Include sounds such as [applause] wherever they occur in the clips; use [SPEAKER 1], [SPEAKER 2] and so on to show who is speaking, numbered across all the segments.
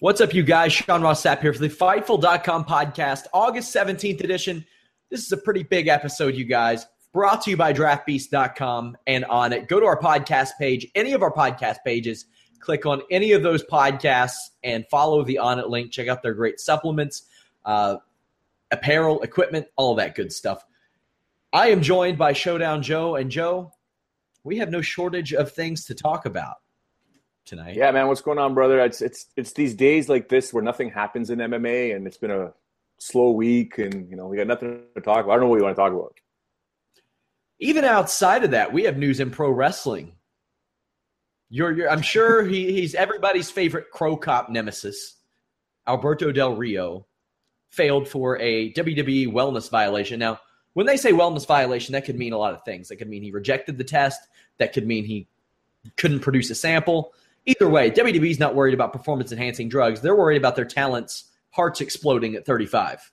[SPEAKER 1] What's up, you guys? Sean Ross Sapp here for the Fightful.com podcast, August 17th edition. This is a pretty big episode, you guys. Brought to you by DraftBeast.com and Onnit. Go to our podcast page, any of our podcast pages. Click on any of those podcasts and follow the Onnit link. Check out their great supplements, uh, apparel, equipment, all that good stuff. I am joined by Showdown Joe. And Joe, we have no shortage of things to talk about tonight.
[SPEAKER 2] Yeah, man, what's going on, brother? It's it's it's these days like this where nothing happens in MMA, and it's been a slow week, and you know we got nothing to talk about. I don't know what you want to talk about.
[SPEAKER 1] Even outside of that, we have news in pro wrestling. You're, you're I'm sure he, he's everybody's favorite Cro Cop nemesis, Alberto Del Rio, failed for a WWE wellness violation. Now, when they say wellness violation, that could mean a lot of things. That could mean he rejected the test. That could mean he couldn't produce a sample. Either way, WWE's not worried about performance enhancing drugs. They're worried about their talents' hearts exploding at 35. Correct.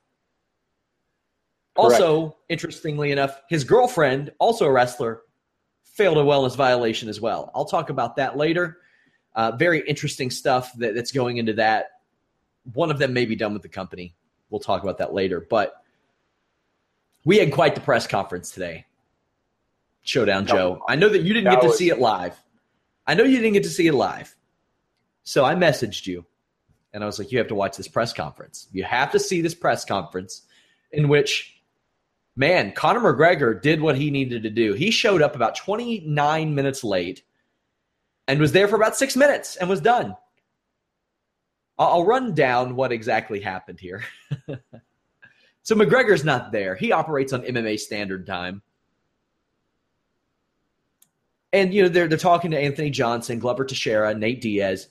[SPEAKER 1] Also, interestingly enough, his girlfriend, also a wrestler, failed a wellness violation as well. I'll talk about that later. Uh, very interesting stuff that, that's going into that. One of them may be done with the company. We'll talk about that later. But we had quite the press conference today. Showdown Joe. I know that you didn't that get to see it live. I know you didn't get to see it live. So I messaged you and I was like, you have to watch this press conference. You have to see this press conference in which, man, Conor McGregor did what he needed to do. He showed up about 29 minutes late and was there for about six minutes and was done. I'll run down what exactly happened here. [laughs] so McGregor's not there. He operates on MMA standard time. And you know they're they're talking to Anthony Johnson, Glover Teixeira, Nate Diaz.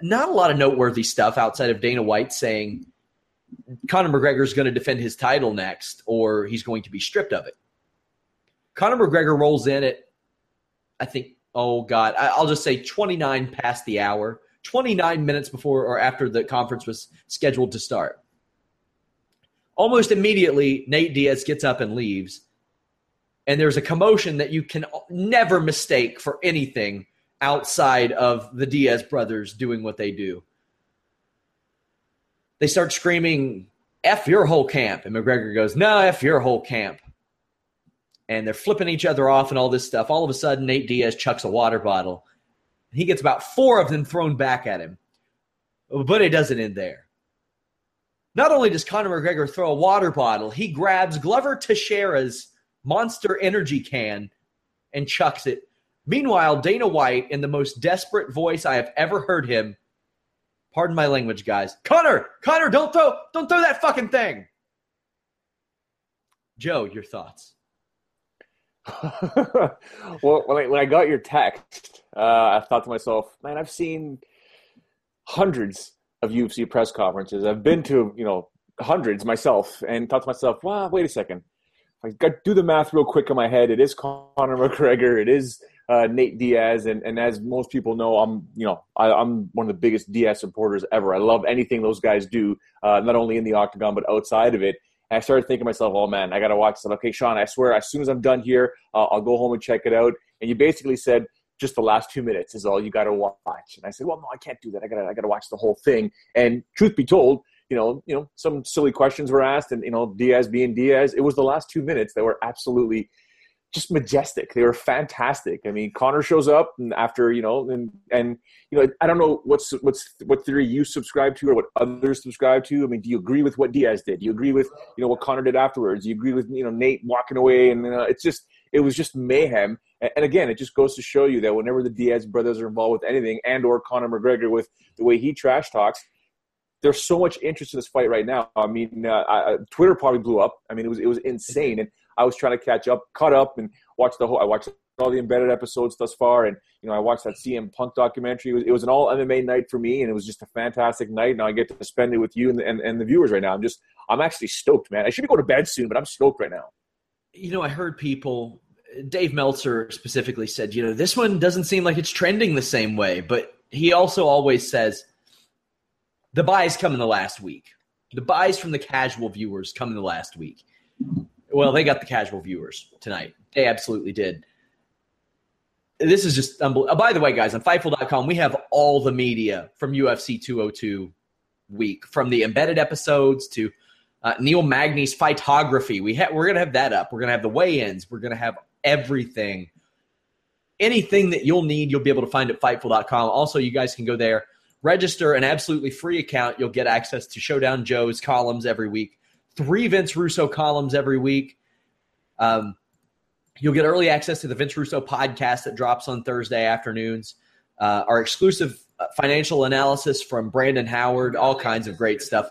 [SPEAKER 1] Not a lot of noteworthy stuff outside of Dana White saying Conor McGregor is going to defend his title next, or he's going to be stripped of it. Conor McGregor rolls in at, I think, oh God, I'll just say 29 past the hour, 29 minutes before or after the conference was scheduled to start. Almost immediately, Nate Diaz gets up and leaves and there's a commotion that you can never mistake for anything outside of the Diaz brothers doing what they do. They start screaming, F your whole camp. And McGregor goes, No, F your whole camp. And they're flipping each other off and all this stuff. All of a sudden, Nate Diaz chucks a water bottle. He gets about four of them thrown back at him. But it doesn't end there. Not only does Conor McGregor throw a water bottle, he grabs Glover Teixeira's Monster Energy can and chucks it. Meanwhile, Dana White, in the most desperate voice I have ever heard him, pardon my language, guys. Conor, Conor, don't throw, don't throw that fucking thing. Joe, your thoughts? [laughs]
[SPEAKER 2] well, when I, when I got your text, uh, I thought to myself, man, I've seen hundreds of UFC press conferences. I've been to, you know, hundreds myself and thought to myself, wow, wait a second. I got to do the math real quick in my head. It is Conor McGregor. It is uh, Nate Diaz, and, and as most people know, I'm you know I, am one of the biggest Diaz supporters ever. I love anything those guys do, uh, not only in the octagon but outside of it. And I started thinking to myself, oh man, I got to watch this. Okay, Sean, I swear, as soon as I'm done here, uh, I'll go home and check it out. And you basically said just the last two minutes is all you got to watch. And I said, well, no, I can't do that. I got to I got to watch the whole thing. And truth be told, you know, you know, some silly questions were asked, and you know, Diaz being Diaz, it was the last two minutes that were absolutely just majestic. They were fantastic. I mean, Conor shows up and after you know, and and you know, I don't know what's what's what theory you subscribe to or what others subscribe to. I mean, do you agree with what Diaz did? Do you agree with you know what Conor did afterwards? Do you agree with you know Nate walking away? And uh, it's just it was just mayhem. And, again, it just goes to show you that whenever the Diaz brothers are involved with anything, and or Conor McGregor with the way he trash talks, there's so much interest in this fight right now. I mean, uh, I, Twitter probably blew up. I mean, it was it was insane, and I was trying to catch up, caught up, and watch the whole. I watched all the embedded episodes thus far, and you know, I watched that CM Punk documentary. It was, it was an all MMA night for me, and it was just a fantastic night. And I get to spend it with you and, and, and the viewers right now. I'm just, I'm actually stoked, man. I should be going to bed soon, but I'm stoked right now.
[SPEAKER 1] You know, I heard people. Dave Meltzer specifically said, you know, this one doesn't seem like it's trending the same way, but he also always says the buys come in the last week. The buys from the casual viewers come in the last week. Well, they got the casual viewers tonight. They absolutely did. This is just unbelievable. Oh, by the way, guys, on Fightful.com, we have all the media from UFC 202 week, from the embedded episodes to uh, Neil Magny's fightography. We ha- we're going to have that up. We're going to have the weigh-ins. We're going to have everything. Anything that you'll need, you'll be able to find at Fightful.com. Also, you guys can go there, register an absolutely free account. You'll get access to Showdown Joe's columns every week three Vince Russo columns every week. Um, you'll get early access to the Vince Russo podcast that drops on Thursday afternoons. Uh, our exclusive uh, financial analysis from Brandon Howard, all kinds of great stuff.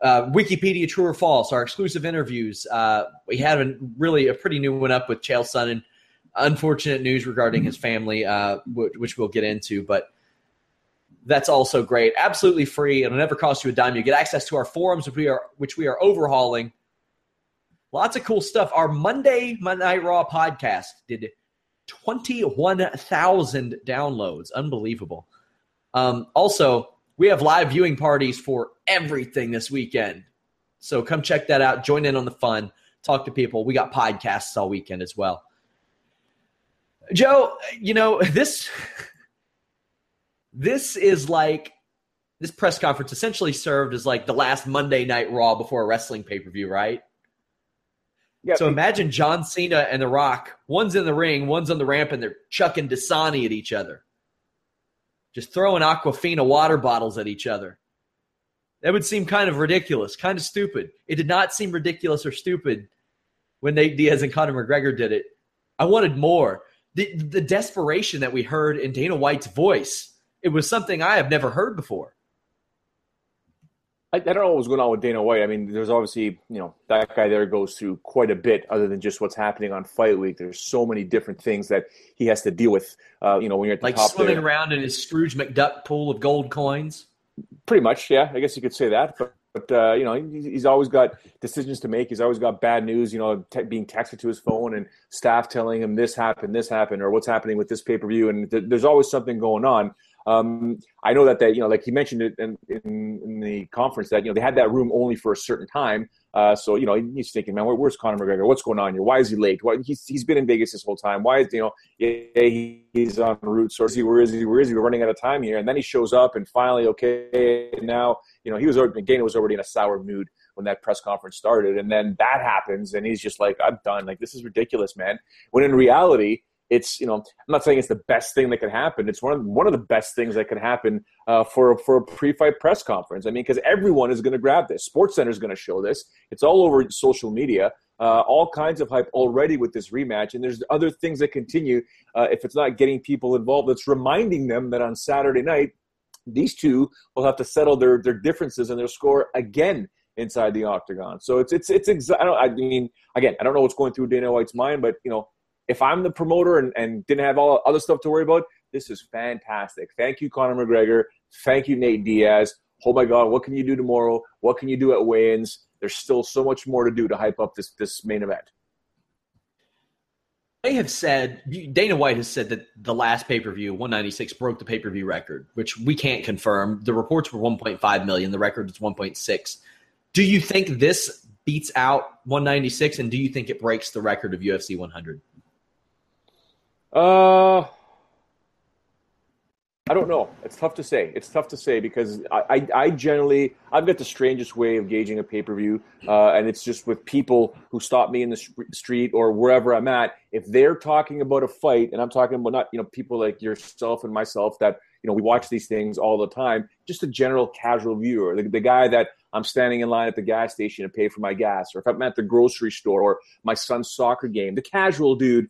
[SPEAKER 1] Uh, Wikipedia True or False, our exclusive interviews. Uh, we had a really a pretty new one up with Chael Sonnen. Unfortunate news regarding his family, uh, which we'll get into, but that's also great. Absolutely free. It'll never cost you a dime. You get access to our forums, which we are which we are overhauling. Lots of cool stuff. Our Monday Night Raw podcast did 21,000 downloads. Unbelievable. Um, also, we have live viewing parties for everything this weekend. So come check that out. Join in on the fun. Talk to people. We got podcasts all weekend as well. Joe, you know, this [laughs] this is like this press conference essentially served as like the last Monday Night Raw before a wrestling pay per view, right? Yeah. So imagine John Cena and The Rock. One's in the ring, one's on the ramp, and they're chucking Dasani at each other, just throwing Aquafina water bottles at each other. That would seem kind of ridiculous, kind of stupid. It did not seem ridiculous or stupid when Nate Diaz and Conor McGregor did it. I wanted more. The, the desperation that we heard in Dana White's voice it was something I have never heard before.
[SPEAKER 2] I, I, don't know what was going on with Dana White. I mean, there's obviously, you know, that guy there goes through quite a bit other than just what's happening on fight week. There's so many different things that he has to deal with. Uh, you know, when you're at the
[SPEAKER 1] like
[SPEAKER 2] top
[SPEAKER 1] swimming
[SPEAKER 2] there.
[SPEAKER 1] around in his Scrooge McDuck pool of gold coins.
[SPEAKER 2] Pretty much, yeah. I guess you could say that. But, but uh, you know, he's always got decisions to make. He's always got bad news. You know, te- being texted to his phone and staff telling him this happened, this happened, or what's happening with this pay per view. And th- there's always something going on. Um, I know that that you know, like he mentioned it in, in, in, the conference that you know they had that room only for a certain time. Uh, so you know he's thinking, man, where, where's Conor McGregor? What's going on here? Why is he late? Why he's he's been in Vegas this whole time? Why is you know he, he's on route? So is he? Where is he? Where is he? We're running out of time here. And then he shows up, and finally, okay, now you know he was already was already in a sour mood when that press conference started, and then that happens, and he's just like, I'm done. Like this is ridiculous, man. When in reality it's you know I'm not saying it's the best thing that could happen. It's one of one of the best things that could happen uh, for for a pre-fight press conference. I mean, because everyone is going to grab this. SportsCenter is going to show this. It's all over social media. Uh, all kinds of hype already with this rematch, and there's other things that continue. Uh, if it's not getting people involved, it's reminding them that on Saturday night, these two will have to settle their their differences and their score again inside the octagon. So it's it's it's exa- I don't I mean again I don't know what's going through Dana White's mind, but you know if I'm the promoter and, and didn't have all other stuff to worry about, this is fantastic. Thank you, Conor McGregor. Thank you, Nate Diaz. Oh my God, what can you do tomorrow? What can you do at weigh-ins? There's still so much more to do to hype up this this main event.
[SPEAKER 1] they have said Dana White has said that the last pay per view 196 broke the pay per view record, which we can't confirm. The reports were 1.5 million. The record is 1.6. Do you think this beats out 196, and do you think it breaks the record of UFC 100?
[SPEAKER 2] Uh, I don't know. It's tough to say. It's tough to say because I, I, I generally I've got the strangest way of gauging a pay per view, uh, and it's just with people who stop me in the street or wherever I'm at. If they're talking about a fight, and I'm talking about not you know people like yourself and myself that you know we watch these things all the time, just a general casual viewer, the, the guy that I'm standing in line at the gas station to pay for my gas, or if I'm at the grocery store or my son's soccer game, the casual dude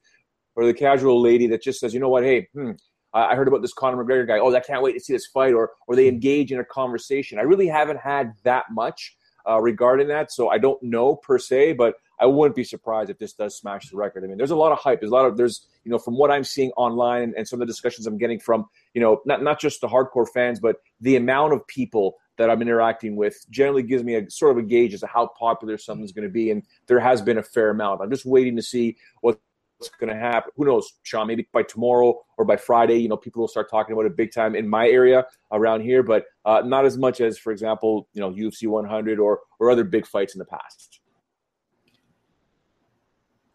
[SPEAKER 2] or the casual lady that just says, you know what, hey, hmm, I heard about this Conor McGregor guy. Oh, I can't wait to see this fight, or or they engage in a conversation. I really haven't had that much uh, regarding that, so I don't know per se, but I wouldn't be surprised if this does smash the record. I mean, there's a lot of hype. There's a lot of there's you know from what I'm seeing online and, and some of the discussions I'm getting from you know not not just the hardcore fans, but the amount of people that I'm interacting with generally gives me a sort of a gauge as to how popular something's going to be, and there has been a fair amount. I'm just waiting to see what what's going to happen. Who knows, Sean? Maybe by tomorrow or by Friday, you know, people will start talking about it big time in my area around here, but uh, not as much as, for example, you know, UFC 100 or or other big fights in the past.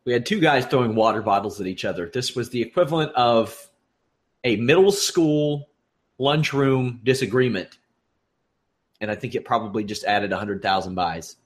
[SPEAKER 1] We had two guys throwing water bottles at each other. This was the equivalent of a middle school lunchroom disagreement, and I think it probably just added 100,000 buys.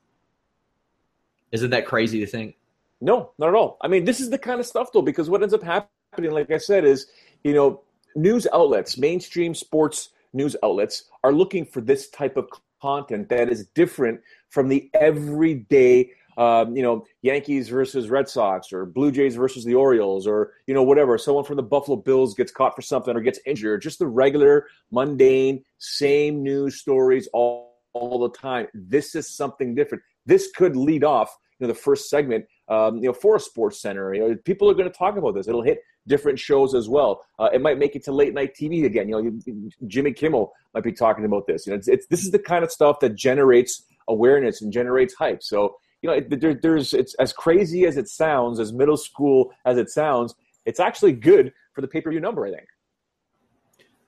[SPEAKER 1] Isn't that crazy to think?
[SPEAKER 2] No, not at all. I mean, this is the kind of stuff though, because what ends up happening, like I said, is you know, news outlets, mainstream sports news outlets, are looking for this type of content that is different from the everyday. Um, you know, Yankees versus Red Sox, or Blue Jays versus the Orioles, or you know, whatever. Someone from the Buffalo Bills gets caught for something or gets injured. Just the regular, mundane, same news stories all, all the time. This is something different. This could lead off, you know, the first segment um, you know, for a sports center. You know, people are going to talk about this. It'll hit different shows as well. Uh, it might make it to late night TV again. You know, Jimmy Kimmel might be talking about this. You know, it's, it's this is the kind of stuff that generates awareness and generates hype. So you know, it, there, there's it's as crazy as it sounds, as middle school as it sounds. It's actually good for the pay per view number. I think.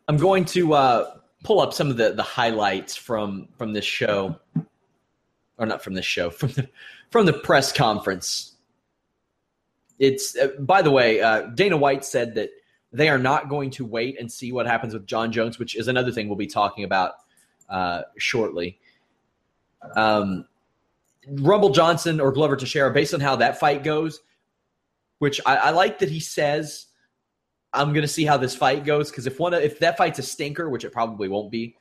[SPEAKER 1] I'm going to uh, pull up some of the the highlights from from this show, or not from this show, [laughs] from the from the press conference. It's uh, by the way, uh, Dana White said that they are not going to wait and see what happens with Jon Jones, which is another thing we'll be talking about uh, shortly. Um, Rumble Johnson or Glover Teixeira, based on how that fight goes, which I, I like that he says, "I'm going to see how this fight goes." Because if one if that fight's a stinker, which it probably won't be,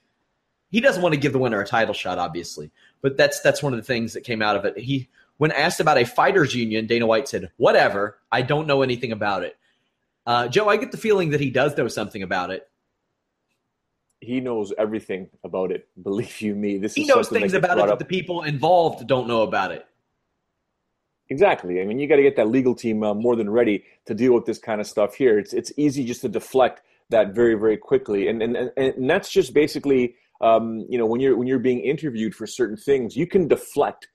[SPEAKER 1] he doesn't want to give the winner a title shot, obviously. But that's that's one of the things that came out of it. He when asked about a fighters union, Dana White said, "Whatever. I don't know anything about it." Uh, Joe, I get the feeling that he does know something about it.
[SPEAKER 2] He knows everything about it. [laughs] Believe you me, this
[SPEAKER 1] he knows things about it that the people involved don't know about it.
[SPEAKER 2] Exactly. I mean, you got to get that legal team uh, more than ready to deal with this kind of stuff here. It's it's easy just to deflect that very very quickly, and and and, and that's just basically um, you know when you're when you're being interviewed for certain things, you can deflect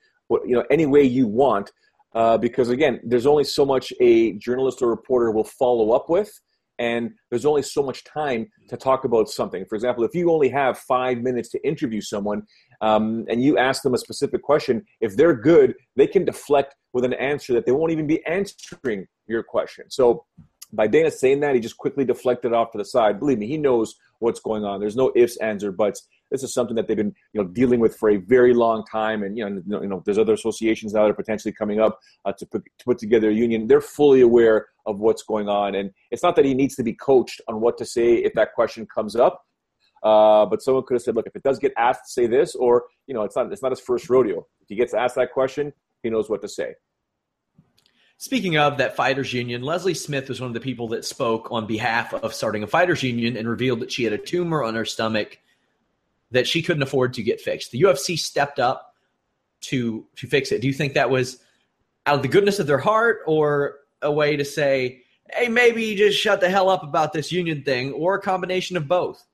[SPEAKER 2] you know any way you want uh, because again there's only so much a journalist or reporter will follow up with and there's only so much time to talk about something for example if you only have five minutes to interview someone um, and you ask them a specific question if they're good they can deflect with an answer that they won't even be answering your question so by Dana saying that, he just quickly deflected off to the side. Believe me, he knows what's going on. There's no ifs, ands, or buts. This is something that they've been, you know, dealing with for a very long time. And you know, you know, there's other associations now that are potentially coming up uh, to put to put together a union. They're fully aware of what's going on, and it's not that he needs to be coached on what to say if that question comes up. Uh, but someone could have said, "Look, if it does get asked, say this," or you know, it's not it's not his first rodeo. If he gets asked that question, he knows what to say.
[SPEAKER 1] Speaking of that fighters union, Leslie Smith was one of the people that spoke on behalf of starting a fighters union and revealed that she had a tumor on her stomach that she couldn't afford to get fixed. The UFC stepped up to to fix it. Do you think that was out of the goodness of their heart or a way to say, hey, maybe you just shut the hell up about this union thing, or a combination of both?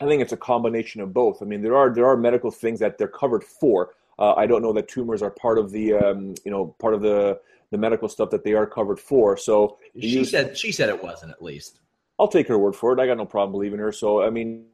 [SPEAKER 2] I think it's a combination of both. I mean, there are there are medical things that they're covered for. Uh, I don't know that tumors are part of the um, you know part of the the medical stuff that they are covered for. So
[SPEAKER 1] she said she said it wasn't at least.
[SPEAKER 2] I'll take her word for it. I got no problem believing her. So I mean,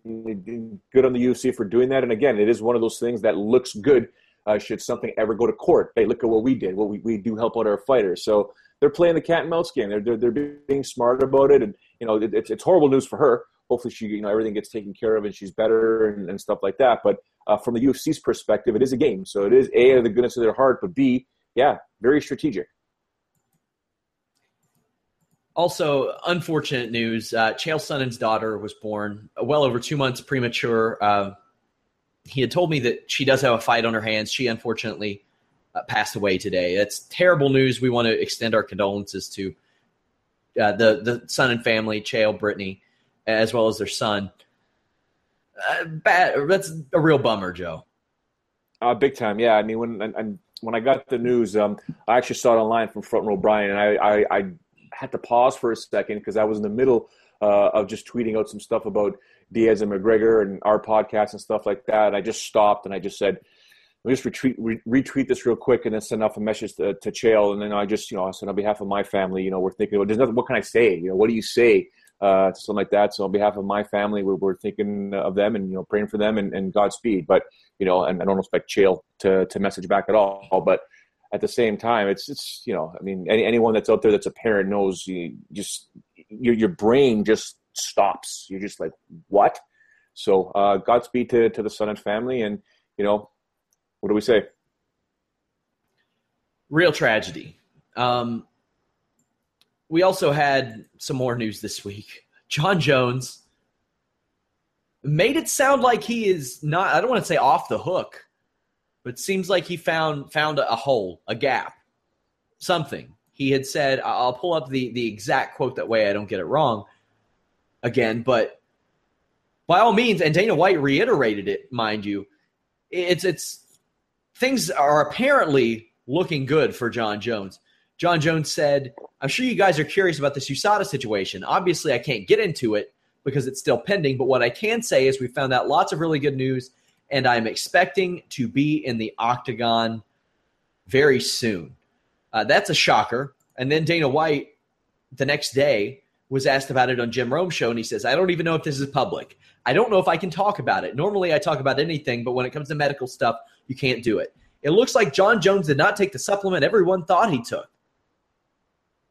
[SPEAKER 2] good on the UFC for doing that. And again, it is one of those things that looks good. Uh, should something ever go to court, hey, look at what we did. What we, we do help out our fighters. So they're playing the cat and mouse game. They're, they're, they're being smart about it. And, you know, it, it's, it's horrible news for her. Hopefully she, you know, everything gets taken care of and she's better and, and stuff like that. But uh, from the UFC's perspective, it is a game. So it is A, the goodness of their heart, but B, yeah, very strategic.
[SPEAKER 1] Also, unfortunate news: uh, Chael Sonnen's daughter was born well over two months premature. Uh, he had told me that she does have a fight on her hands. She unfortunately uh, passed away today. That's terrible news. We want to extend our condolences to uh, the the Sonnen family, Chael, Brittany, as well as their son. Uh, bad. That's a real bummer, Joe.
[SPEAKER 2] Uh, big time, yeah. I mean, when and, and when I got the news, um, I actually saw it online from Front Row Brian, and I, I, I had to pause for a second because I was in the middle uh, of just tweeting out some stuff about Diaz and McGregor and our podcast and stuff like that. I just stopped and I just said, let me just retweet, re- retweet this real quick and then send off a message to, to Chael. And then I just, you know, I said on behalf of my family, you know, we're thinking, well, there's nothing, what can I say? You know, what do you say? Uh, something like that. So on behalf of my family, we're, we're thinking of them and, you know, praying for them and, and Godspeed. But, you know, and I don't expect Chael to, to message back at all, but at the same time, it's it's you know, I mean, any, anyone that's out there that's a parent knows you just your your brain just stops. You're just like, what? So, uh, Godspeed to to the Sonnen family, and you know, what do we say?
[SPEAKER 1] Real tragedy. Um, we also had some more news this week. Jon Jones made it sound like he is not. I don't want to say off the hook but it seems like he found found a hole, a gap, something. He had said, "I'll pull up the the exact quote that way I don't get it wrong." Again, but by all means, and Dana White reiterated it, mind you. It's it's things are apparently looking good for Jon Jones. Jon Jones said, "I'm sure you guys are curious about this USADA situation. Obviously, I can't get into it because it's still pending. But what I can say is we found out lots of really good news." And I'm expecting to be in the octagon very soon. Uh, that's a shocker. And then Dana White, the next day, was asked about it on Jim Rome's show, and he says, I don't even know if this is public. I don't know if I can talk about it. Normally, I talk about anything, but when it comes to medical stuff, you can't do it. It looks like Jon Jones did not take the supplement everyone thought he took.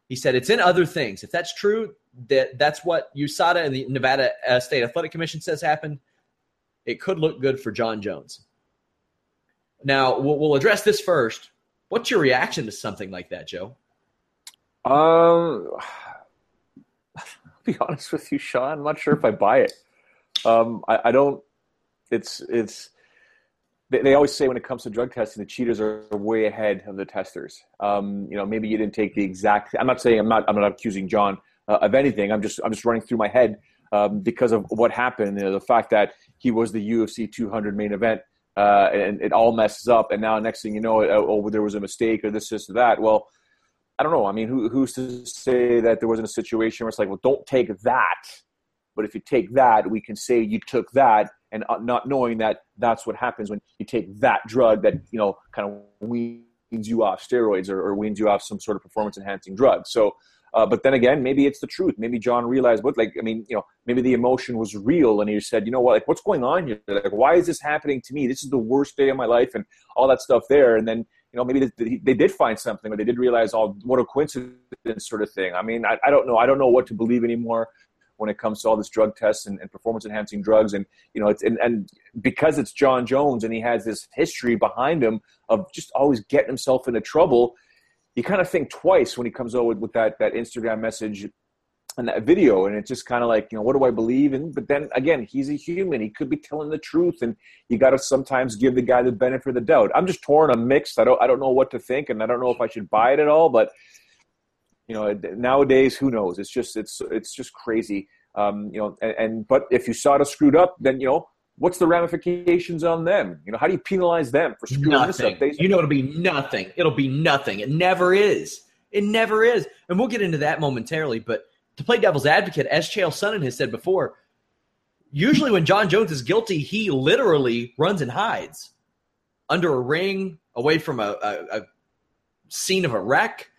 [SPEAKER 1] He said it's in other things. If that's true, that that's what USADA and the Nevada uh, State Athletic Commission says happened it could look good for Jon Jones. Now, we'll, we'll address this first. What's your reaction to something like that, Joe?
[SPEAKER 2] Um, I'll be honest with you, Sean. I'm not sure if I buy it. Um, I, I don't. It's it's. They, they always say when it comes to drug testing, the cheaters are way ahead of the testers. Um, you know, maybe you didn't take the exact. I'm not saying I'm not. I'm not accusing Jon uh, of anything. I'm just. I'm just running through my head um, because of what happened. You know, the fact that he was the UFC 200 main event, uh, and it all messes up. And now, next thing you know, oh, there was a mistake or this, this, or that. Well, I don't know. I mean, who, who's to say that there wasn't a situation where it's like, well, don't take that. But if you take that, we can say you took that, and uh, not knowing that that's what happens when you take that drug that you know kind of weans you off steroids or, or weans you off some sort of performance enhancing drug. So uh, but then again, maybe it's the truth. Maybe Jon realized what, like, I mean, you know, maybe the emotion was real, and he said, you know what, like, what's going on here? Like, why is this happening to me? This is the worst day of my life, and all that stuff there. And then, you know, maybe they, did find something, or they did realize, oh, what a coincidence, sort of thing. I mean, I, I don't know. I don't know what to believe anymore when it comes to all this drug tests and, and performance enhancing drugs and you know it's and, and because it's Jon Jones and he has this history behind him of just always getting himself into trouble you kind of think twice when he comes out with, with that that Instagram message and that video and it's just kind of like you know what do i believe and but then again he's a human. He could be telling the truth and you got to sometimes give the guy the benefit of the doubt. I'm just torn i'm mixed. I don't i don't know what to think and i don't know if i should buy it at all but you know nowadays who knows? It's just it's it's just crazy. Um you know and, and but if you saw it screwed up then you know what's the ramifications on them? You know, how do you penalize them for screwing
[SPEAKER 1] nothing.
[SPEAKER 2] this up? They,
[SPEAKER 1] you know, it'll be nothing. It'll be nothing. It never is. It never is. And we'll get into that momentarily. But to play devil's advocate, as Chael Sonnen has said before, usually when Jon Jones is guilty, he literally runs and hides under a ring, away from a, a, a scene of a wreck.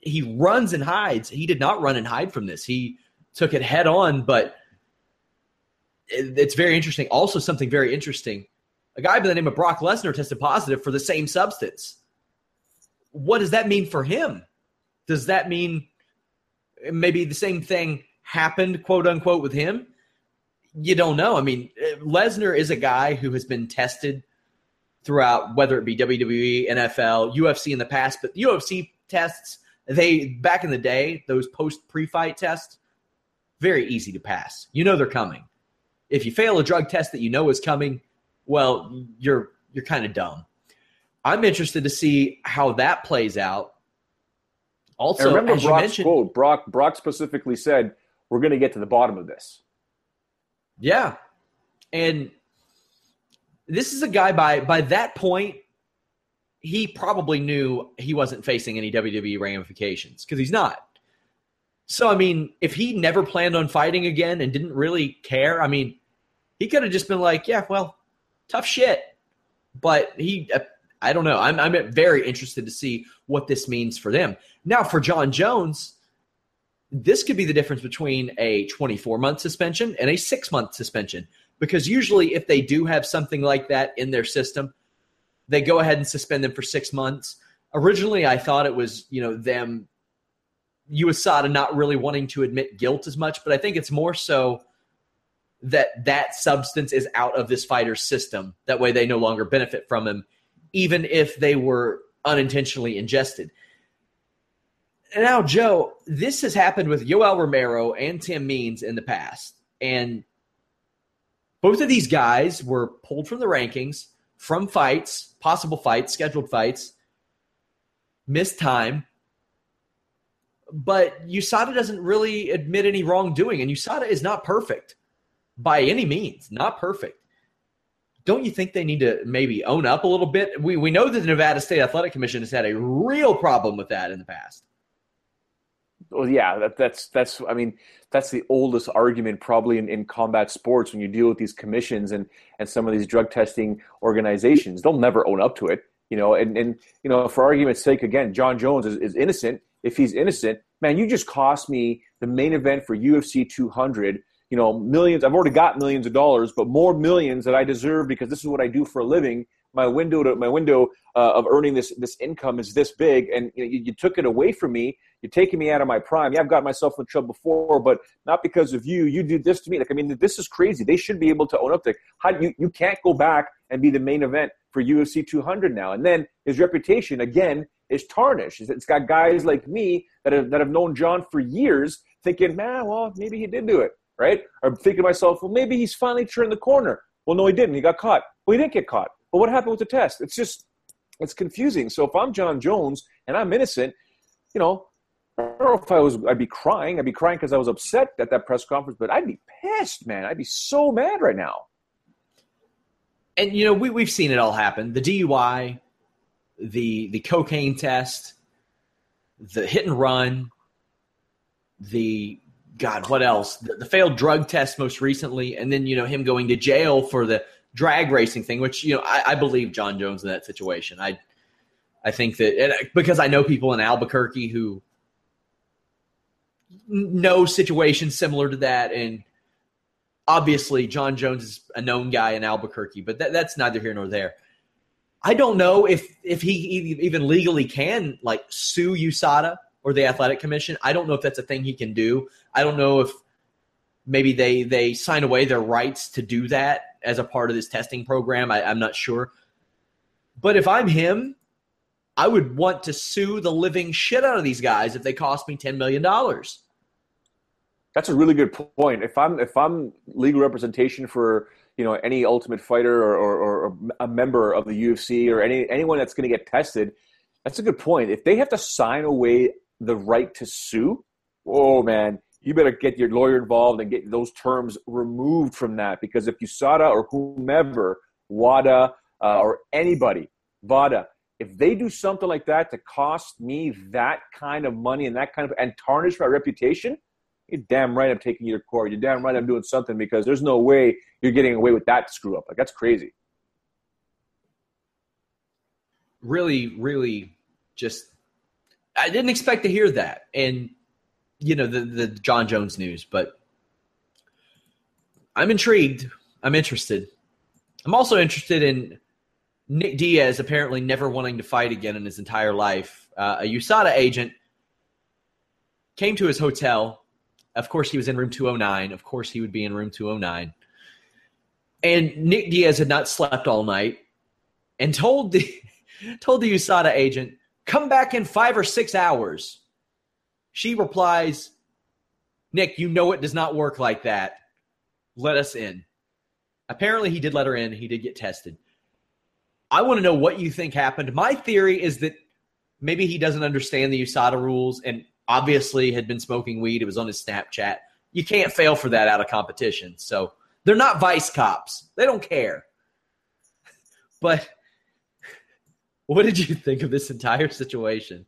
[SPEAKER 1] He runs and hides. He did not run and hide from this. He took it head on, but it's very interesting. Also, something very interesting. A guy by the name of Brock Lesnar tested positive for the same substance. What does that mean for him? Does that mean maybe the same thing happened, quote unquote, with him? You don't know. I mean, Lesnar is a guy who has been tested throughout, whether it be WWE, NFL, UFC in the past, but UFC tests, they back in the day, those post pre fight tests, very easy to pass. You know they're coming. If you fail a drug test that you know is coming, well, you're you're kind of dumb. I'm interested to see how that plays out.
[SPEAKER 2] Also, and remember Brock's quote. Brock Brock specifically said, "We're going to get to the bottom of this."
[SPEAKER 1] Yeah, and this is a guy by by that point he probably knew he wasn't facing any WWE ramifications because he's not. So I mean, if he never planned on fighting again and didn't really care, I mean, he could have just been like, "Yeah, well, tough shit." But he, uh, I don't know. I'm I'm very interested to see what this means for them. Now, for Jon Jones, this could be the difference between a 24 month suspension and a six month suspension because usually if they do have something like that in their system, they go ahead and suspend them for six months. Originally, I thought it was you know them USADA not really wanting to admit guilt as much, but I think it's more so that that substance is out of this fighter's system. That way, they no longer benefit from him, even if they were unintentionally ingested. And now, Joe, this has happened with Yoel Romero and Tim Means in the past, and both of these guys were pulled from the rankings from fights, possible fights, scheduled fights, missed time but USADA doesn't really admit any wrongdoing, and USADA is not perfect by any means, not perfect. Don't you think they need to maybe own up a little bit? We we know that the Nevada State Athletic Commission has had a real problem with that in the past.
[SPEAKER 2] Well, yeah, that, that's that's. I mean, that's the oldest argument probably in, in combat sports when you deal with these commissions and and some of these drug testing organizations. They'll never own up to it, you know. And and you know, for argument's sake, again, Jon Jones is, is innocent if he's innocent, man, you just cost me the main event for UFC 200. You know, millions. I've already got millions of dollars, but more millions that I deserve because this is what I do for a living. My window to my window uh, of earning this this income is this big, and you, know, you, you, took it away from me. You're taking me out of my prime. Yeah, I've got myself in trouble before, but not because of you. You did this to me. Like, I mean, this is crazy. They should be able to own up to. How you you can't go back and be the main event for UFC 200 now, and then his reputation again is tarnished. It's got guys like me that have, that have known Jon for years thinking, man, well, maybe he did do it, right? I'm thinking to myself, well, maybe he's finally turned the corner. Well, no, he didn't. He got caught. Well, he didn't get caught. But what happened with the test? It's just, it's confusing. So if I'm Jon Jones and I'm innocent, you know, I don't know if I was, I'd be crying. I'd be crying because I was upset at that press conference, but I'd be pissed, man. I'd be so mad right now.
[SPEAKER 1] And you know, we we've seen it all happen. The DUI, the the cocaine test, the hit and run, the God, what else? The, the, failed drug test most recently, and then you know him going to jail for the drag racing thing, which you know I, I believe Jon Jones in that situation. I I think that because I know people in Albuquerque who know situations similar to that, and obviously Jon Jones is a known guy in Albuquerque, but that, that's neither here nor there. I don't know if if he even legally can like sue USADA or the athletic commission. I don't know if that's a thing he can do. I don't know if maybe they they sign away their rights to do that as a part of this testing program. I, I'm not sure. But if I'm him, I would want to sue the living shit out of these guys if they cost me ten million dollars.
[SPEAKER 2] That's a really good point. If I'm if I'm legal representation for you know any Ultimate Fighter or, or, or a member of the UFC or any anyone that's going to get tested. That's a good point. If they have to sign away the right to sue, oh man, you better get your lawyer involved and get those terms removed from that because if USADA or whomever, WADA uh, or anybody, VADA, if they do something like that to cost me that kind of money and that kind of and tarnish my reputation, you're damn right I'm taking you to court. You're damn right I'm doing something because there's no way you're getting away with that screw up. Like that's crazy.
[SPEAKER 1] really, really just I didn't expect to hear that. And you know, the the Jon Jones news, but I'm intrigued. I'm interested. I'm also interested in Nick Diaz apparently never wanting to fight again in his entire life. Uh, a USADA agent came to his hotel. Of course, he was in room 209. Of course, he would be in room 209. And Nick Diaz had not slept all night and told the [laughs] told the USADA agent, "Come back in five or six hours." She replies, "Nick, you know it does not work like that. Let us in." Apparently, he did let her in. He did get tested. I want to know what you think happened. My theory is that maybe he doesn't understand the USADA rules and obviously had been smoking weed. It was on his Snapchat. You can't fail for that out of competition. So they're not vice cops. They don't care. [laughs] But what did you think of this entire situation?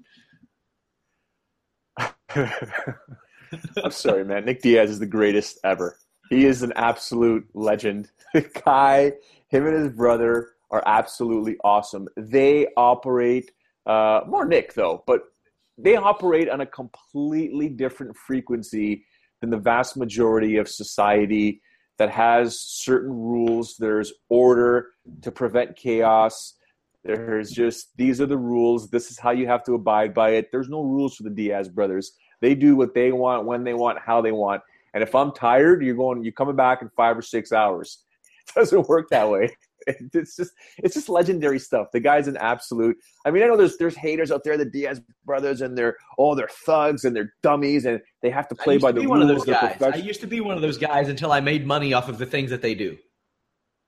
[SPEAKER 1] [laughs]
[SPEAKER 2] I'm sorry, man. Nick Diaz is the greatest ever. He is an absolute legend. [laughs] Kai, him and his brother are absolutely awesome. They operate uh, more Nick though, but they operate on a completely different frequency than the vast majority of society that has certain rules. There's order to prevent chaos. There's just these are the rules. This is how you have to abide by it. There's no rules for the Diaz brothers. They do what they want, when they want, how they want. And if I'm tired, you're going, you're coming back in five or six hours. [laughs] It doesn't work that way. [laughs] It's just, it's just legendary stuff. The guy's an absolute. I mean, I know there's there's haters out there, the Diaz brothers, and they're oh they're thugs and they're dummies, and they have to play by the rules.
[SPEAKER 1] One of those guys. I used to be one of those guys until I made money off of the things that they do.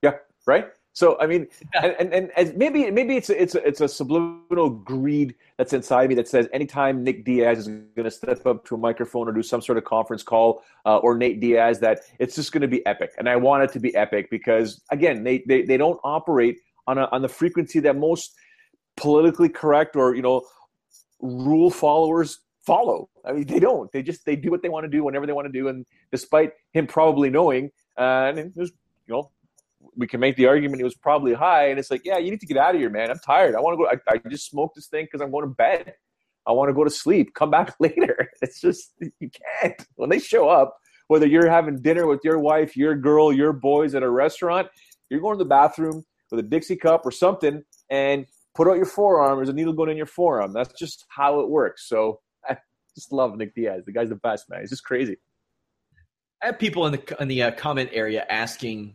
[SPEAKER 2] Yeah, right. So I mean, and, and, and as maybe maybe it's a, it's a, it's a subliminal greed that's inside me that says anytime Nick Diaz is going to step up to a microphone or do some sort of conference call uh, or Nate Diaz that it's just going to be epic, and I want it to be epic because again they they, they don't operate on a, on the frequency that most politically correct or you know rule followers follow. I mean, they don't. They just they do what they want to do whenever they want to do, and despite him probably knowing, uh, and there's you know we can make the argument he was probably high. And it's like, yeah, you need to get out of here, man. I'm tired. I want to go. I, I just smoked this thing because I'm going to bed. I want to go to sleep. Come back [laughs] later. It's just you can't. When they show up, whether you're having dinner with your wife, your girl, your boys at a restaurant, you're going to the bathroom with a Dixie cup or something and put out your forearm. There's a needle going in your forearm. That's just how it works. So [laughs] I just love Nick Diaz. The guy's the best, man. He's just crazy.
[SPEAKER 1] I have people in the in the uh, comment area asking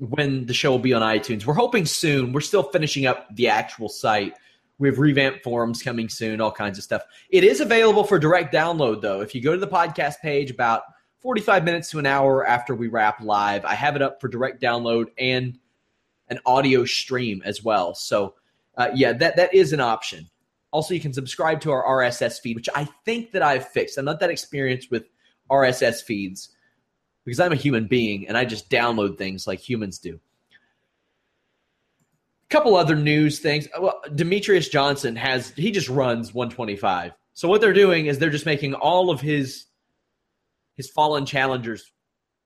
[SPEAKER 1] when the show will be on iTunes. We're hoping soon. We're still finishing up the actual site. We have revamped forums coming soon, all kinds of stuff. It is available for direct download, though. If you go to the podcast page about 45 minutes to an hour after we wrap live, I have it up for direct download and an audio stream as well. So, uh, yeah, that that is an option. Also, you can subscribe to our RSS feed, which I think that I've fixed. I'm not that experienced with RSS feeds because I'm a human being and I just download things like humans do. A couple other news things. Well, Demetrious Johnson has he just runs 125. So what they're doing is they're just making all of his his fallen challengers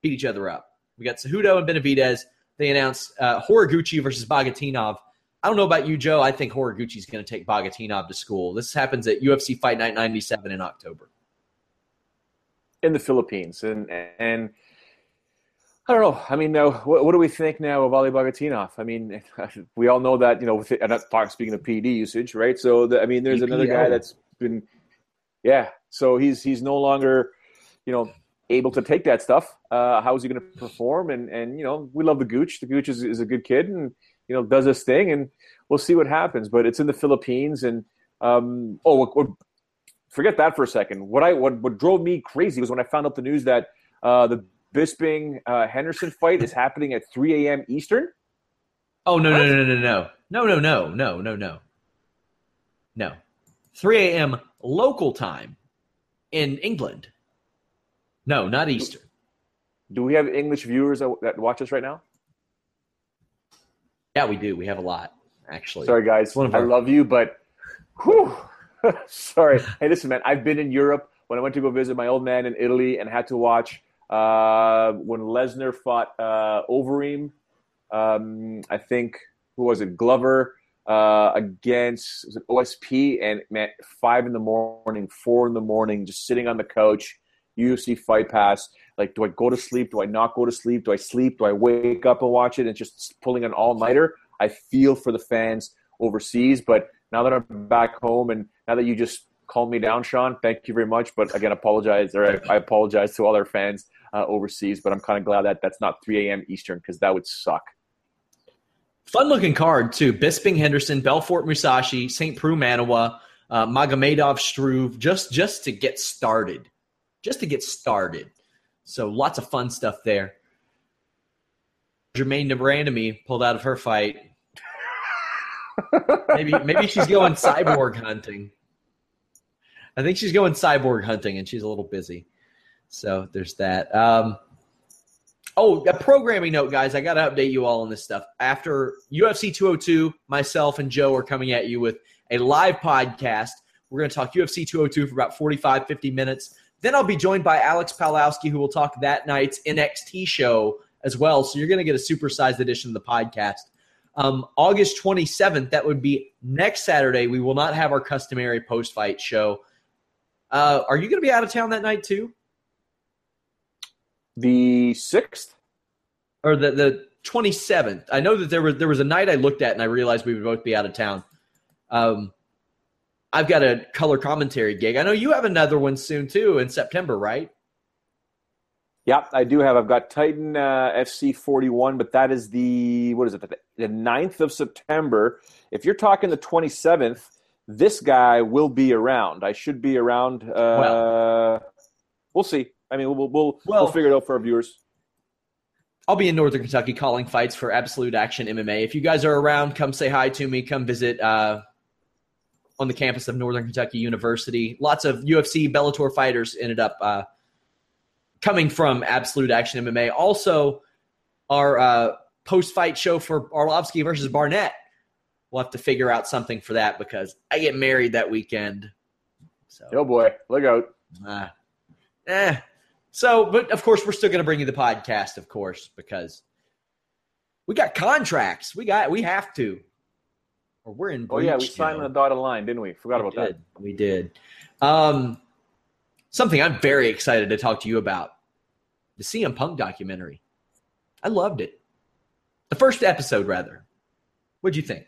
[SPEAKER 1] beat each other up. We got Cejudo and Benavidez. They announced uh, Horiguchi versus Bagautinov. I don't know about you, Joe. I think Horiguchi's going to take Bagautinov to school. This happens at UFC Fight Night 97 in October
[SPEAKER 2] in the Philippines, and and I don't know. I mean, now what, what, do we think now of Ali Bagautinov? I mean, [laughs] we all know that you know. With it, and talking speaking of PD usage, right? So the, I mean, there's another guy that's been, yeah. So he's he's no longer, you know, able to take that stuff. Uh, how is he going to perform? And and you know, we love the Gooch. The Gooch is, is a good kid, and you know, does his thing, and we'll see what happens. But it's in the Philippines, and um, oh, forget that for a second. What I what what drove me crazy was when I found out the news that uh, the Bisping uh, Henderson fight is happening at 3 a.m. Eastern?
[SPEAKER 1] Oh no, no no no no no no no no no no no no 3 a.m. local time in England. No, not Eastern.
[SPEAKER 2] Do we have English viewers that watch us right now?
[SPEAKER 1] Yeah, we do. We have a lot, actually.
[SPEAKER 2] Sorry, guys. One of our- I love you, but whew, [laughs] sorry. Hey, listen, man. I've been in Europe when I went to go visit my old man in Italy and had to watch uh, when Lesnar fought uh, Overeem, um, I think who was it? Glover uh, against was it OSP, and man, five in the morning, four in the morning, just sitting on the couch, UFC Fight Pass. Like, do I go to sleep? Do I not go to sleep? Do I sleep? Do I wake up and watch it? And just pulling an all nighter. I feel for the fans overseas, but now that I'm back home, and now that you just calmed me down, Sean, thank you very much. But again, apologize, or I, I apologize to all our fans uh, overseas. But I'm kind of glad that that's not 3 a.m. Eastern because that would suck.
[SPEAKER 1] Fun looking card too. Bisping Henderson, Belfort Mousasi, St. Preux Manuwa, uh, Magomedov Struve, just just to get started. Just to get started. So lots of fun stuff there. Germaine de Randamie pulled out of her fight. [laughs] maybe maybe she's going cyborg hunting. I think she's going cyborg hunting and she's a little busy. So there's that. Um, Oh, a programming note, guys. I got to update you all on this stuff. After UFC 202, myself and Joe are coming at you with a live podcast. We're going to talk UFC 202 for about 45, 50 minutes. Then I'll be joined by Alex Pawlowski, who will talk that night's NXT show as well. So you're going to get a supersized edition of the podcast. Um, August 27th, that would be next Saturday. We will not have our customary post fight show. Uh, are you going to be out of town that night too?
[SPEAKER 2] The sixth
[SPEAKER 1] or the the twenty seventh. I know that there was there was a night I looked at and I realized we would both be out of town. Um, I've got a color commentary gig. I know you have another one soon too in September, right?
[SPEAKER 2] Yeah, I do have. I've got Titan uh, FC 41, but that is the, what is it, the 9th of September. If you're talking the 27th, this guy will be around. I should be around. Uh, well, we'll see. I mean, we'll we'll, well, we'll figure it out for our viewers.
[SPEAKER 1] I'll be in Northern Kentucky calling fights for Absolute Action MMA. If you guys are around, come say hi to me. Come visit uh, on the campus of Northern Kentucky University. Lots of UFC Bellator fighters ended up uh, coming from Absolute Action MMA. Also, our uh, post-fight show for Arlovsky versus Barnett. We'll have to figure out something for that because I get married that weekend.
[SPEAKER 2] So, oh boy, look out!
[SPEAKER 1] Uh, eh, so, but of course, we're still going to bring you the podcast, of course, because we got contracts. We got, we have to, or we're in.
[SPEAKER 2] Breach, oh yeah, we signed the dotted line, didn't we? Forgot
[SPEAKER 1] we
[SPEAKER 2] about
[SPEAKER 1] did. that. We did. Um, something I'm very excited to talk to you about: the CM Punk documentary. I loved it. The first episode, rather. What'd you think?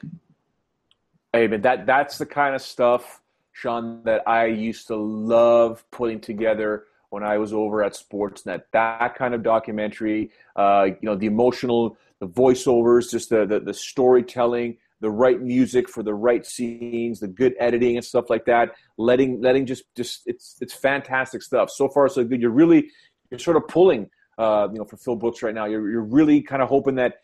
[SPEAKER 2] Hey, but that that's the kind of stuff, Sean, that I used to love putting together when I was over at Sportsnet. That kind of documentary, uh, you know, the emotional, the voiceovers, just the, the, the storytelling, the right music for the right scenes, the good editing and stuff like that. Letting letting just just it's it's fantastic stuff. So far so good. You're really you're sort of pulling, uh, you know, for Phil Brooks right now. You're you're really kind of hoping that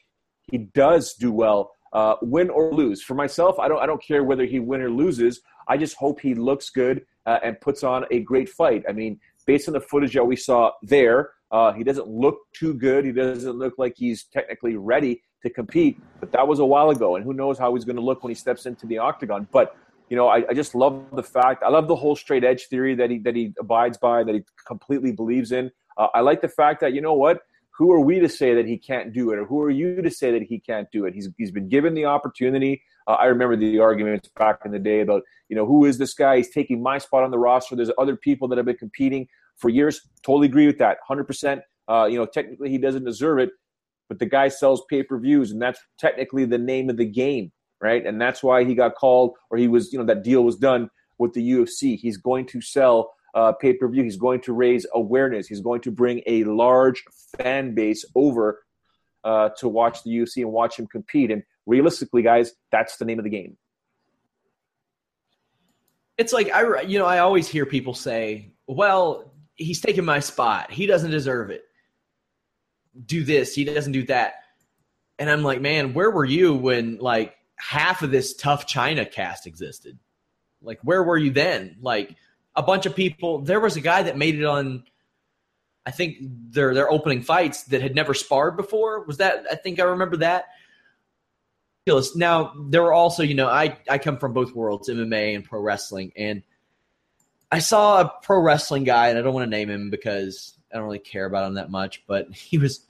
[SPEAKER 2] he does do well. Uh, win or lose. For myself, I don't I don't care whether he win or loses. I just hope he looks good uh, and puts on a great fight. I mean, based on the footage that we saw there, uh, he doesn't look too good. He doesn't look like he's technically ready to compete. But that was a while ago, and who knows how he's going to look when he steps into the octagon. But you know, I, I, just love the fact. I love the whole straight edge theory that he that he abides by, that he completely believes in. Uh, I like the fact that you know what. Who are we to say that he can't do it, or who are you to say that he can't do it? He's he's been given the opportunity. Uh, I remember the arguments back in the day about you know who is this guy? He's taking my spot on the roster. There's other people that have been competing for years. Totally agree with that. 100%. Uh, you know, technically he doesn't deserve it, but the guy sells pay per views, and that's technically the name of the game, right? And that's why he got called, or he was, you know, that deal was done with the UFC. He's going to sell uh, pay per view. He's going to raise awareness. He's going to bring a large fan base over uh, to watch the UFC and watch him compete. And realistically, guys, that's the name of the game.
[SPEAKER 1] It's like I, you know, I always hear people say, "Well, he's taking my spot. He doesn't deserve it. Do this. He doesn't do that. And I'm like, man, where were you when like half of this TUF China cast existed? Like, where were you then? Like, a bunch of people. There was a guy that made it on. I think their their opening fights that had never sparred before. Was that? I think I remember that. Now there were also, you know, I I come from both worlds, MMA and pro wrestling, and I saw a pro wrestling guy, and I don't want to name him because I don't really care about him that much, but [laughs] he was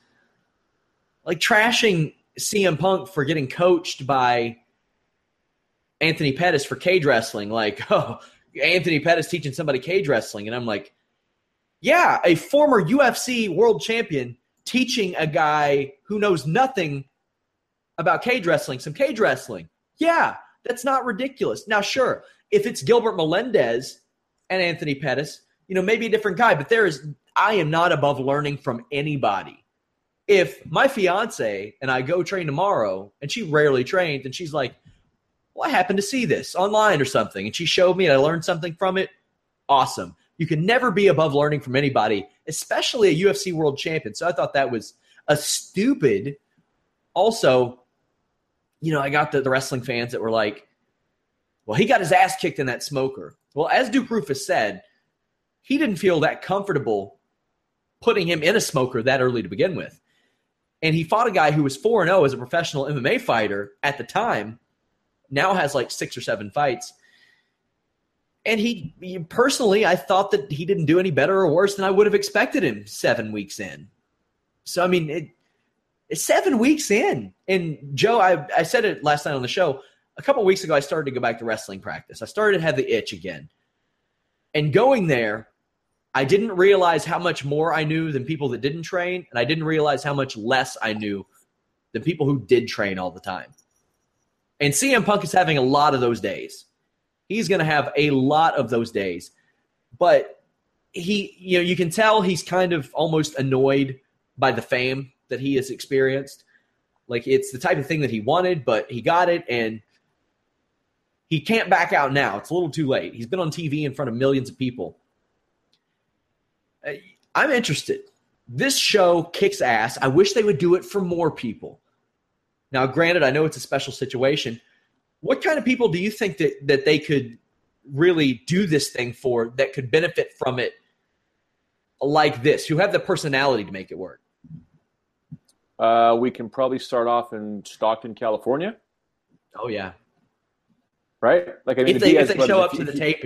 [SPEAKER 1] like trashing CM Punk for getting coached by Anthony Pettis for cage wrestling. Like, [laughs] oh, Anthony Pettis teaching somebody cage wrestling. And I'm like, yeah, a former UFC world champion teaching a guy who knows nothing about cage wrestling some cage wrestling. Yeah, that's not ridiculous. Now, sure, if it's Gilbert Melendez and Anthony Pettis, you know, maybe a different guy, but there is, I am not above learning from anybody. If my fiance and I go train tomorrow and she rarely trains and she's like, well, I happened to see this online or something and she showed me and I learned something from it, awesome. You can never be above learning from anybody, especially a UFC world champion. So I thought that was a stupid. Also, you know, I got the, the wrestling fans that were like, well, he got his ass kicked in that smoker. Well, as Duke Roufus said, he didn't feel that comfortable putting him in a smoker that early to begin with. And he fought a guy who was 4 0 as a professional MMA fighter at the time, now has like six or seven fights. And he, he, personally, I thought that he didn't do any better or worse than I would have expected him seven weeks in. So, I mean, it, it's seven weeks in. And Joe, I, I said it last night on the show. A couple weeks ago, I started to go back to wrestling practice. I started to have the itch again. And going there, I didn't realize how much more I knew than people that didn't train. And I didn't realize how much less I knew than people who did train all the time. And CM Punk is having a lot of those days. He's going to have a lot of those days. But he, you know, you can tell he's kind of almost annoyed by the fame that he has experienced. Like it's the type of thing that he wanted, but he got it and he can't back out now. It's a little too late. He's been on TV in front of millions of people. Uh, I'm interested. This show kicks ass. I wish they would do it for more people. Now, granted, I know it's a special situation. What kind of people do you think that, that they could really do this thing for that could benefit from it like this, who have the personality to make it work?
[SPEAKER 2] Uh, we can probably start off in Stockton, California.
[SPEAKER 1] Oh yeah,
[SPEAKER 2] right.
[SPEAKER 1] Like I mean, if the if they show up to the tape.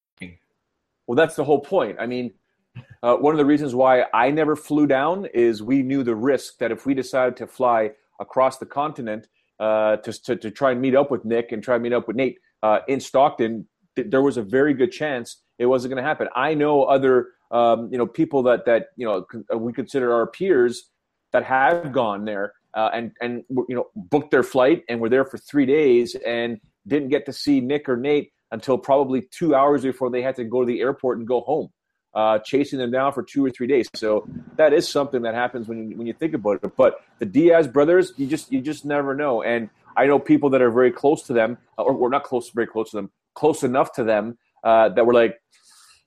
[SPEAKER 2] Well, that's the whole point. I mean, uh, one of the reasons why I never flew down is we knew the risk that if we decided to fly across the continent uh, to, to, to, try and meet up with Nick and try and meet up with Nate uh, in Stockton, th- there was a very good chance it wasn't going to happen. I know other um, you know people that that you know uh, we consider our peers that have gone there uh, and and you know booked their flight and were there for three days and didn't get to see Nick or Nate until probably two hours before they had to go to the airport and go home, uh, chasing them down for two or three days. So that is something that happens when you, when you think about it. But the Diaz brothers, you just you just never know. And I know people that are very close to them, or we're not close, very close to them, close enough to them uh, that were like,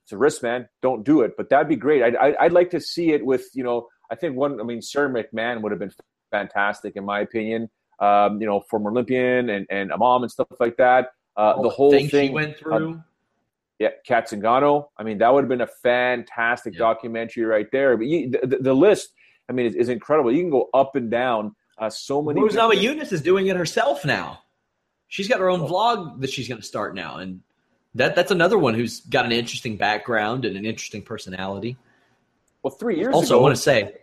[SPEAKER 2] it's a risk, man. Don't do it. But that'd be great. I'd, I'd, I'd like to see it with you know. I think one. I mean, Sara McMann would have been fantastic in my opinion. Um, you know, former Olympian and and a mom and stuff like that. Uh, the whole thing, thing
[SPEAKER 1] went through. Uh,
[SPEAKER 2] yeah, Cat Zingano. I mean, that would have been a fantastic yeah. documentary right there. But you, the, the, list, I mean, is, is, incredible. You can go up and down. Uh, so many.
[SPEAKER 1] Rose Namajunas is doing it herself now. She's got her own oh. vlog that she's going to start now, and that that's another one who's got an interesting background and an interesting personality.
[SPEAKER 2] Well, three years
[SPEAKER 1] also,
[SPEAKER 2] ago,
[SPEAKER 1] I want to say,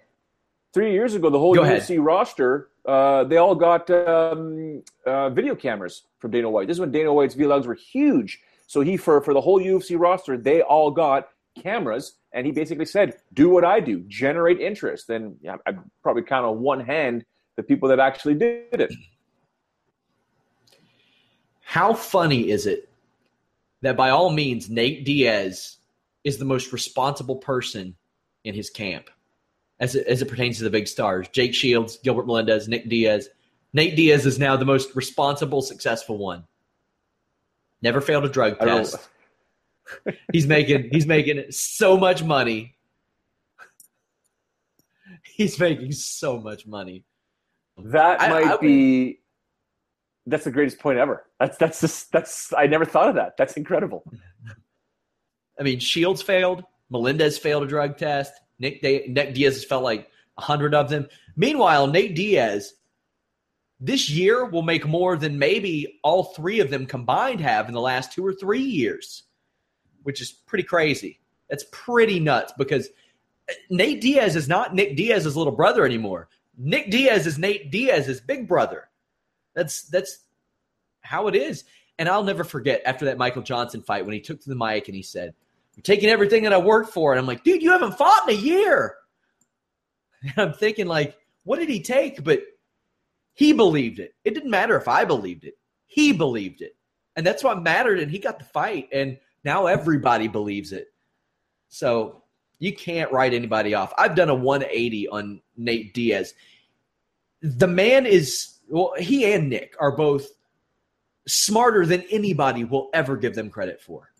[SPEAKER 2] three years ago, the whole Go UFC ahead. roster uh, they all got um, uh, video cameras from Dana White. This is when Dana White's vlogs were huge. So he, for, for the whole UFC roster, they all got cameras. And he basically said, do what I do, generate interest. And yeah, I probably count on one hand the people that actually did it.
[SPEAKER 1] How funny is it that by all means Nate Diaz is the most responsible person in his camp as it, as it pertains to the big stars? Jake Shields, Gilbert Melendez, Nick Diaz. Nate Diaz is now the most responsible, successful one. Never failed a drug test. [laughs] he's making he's making so much money. He's making so much money.
[SPEAKER 2] That I, might I be that's the greatest point ever. That's that's just that's I never thought of that. That's incredible.
[SPEAKER 1] I mean, Shields failed. Melendez failed a drug test. Nick, Nick Diaz has felt like a hundred of them. Meanwhile, Nate Diaz this year will make more than maybe all three of them combined have in the last two or three years, which is pretty crazy. That's pretty nuts because Nate Diaz is not Nick Diaz's little brother anymore. Nick Diaz is Nate Diaz's big brother. That's that's how it is. And I'll never forget after that Michael Johnson fight when he took to the mic and he said, I'm taking everything that I worked for. And I'm like, dude, you haven't fought in a year. And [laughs] I'm thinking, like, what did he take? But he believed it. It didn't matter if I believed it. He believed it. And that's what mattered. And he got the fight. And now everybody believes it. So you can't write anybody off. I've done a 180 on Nate Diaz. The man is, well, he and Nick are both smarter than anybody will ever give them credit for.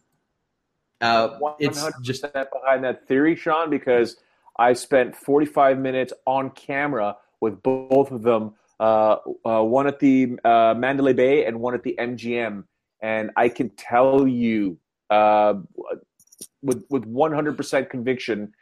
[SPEAKER 2] Uh, it's just behind that theory, Sean, because I spent 45 minutes on camera with both of them, uh, uh, one at the uh, Mandalay Bay and one at the MGM, and I can tell you uh, with with 100% conviction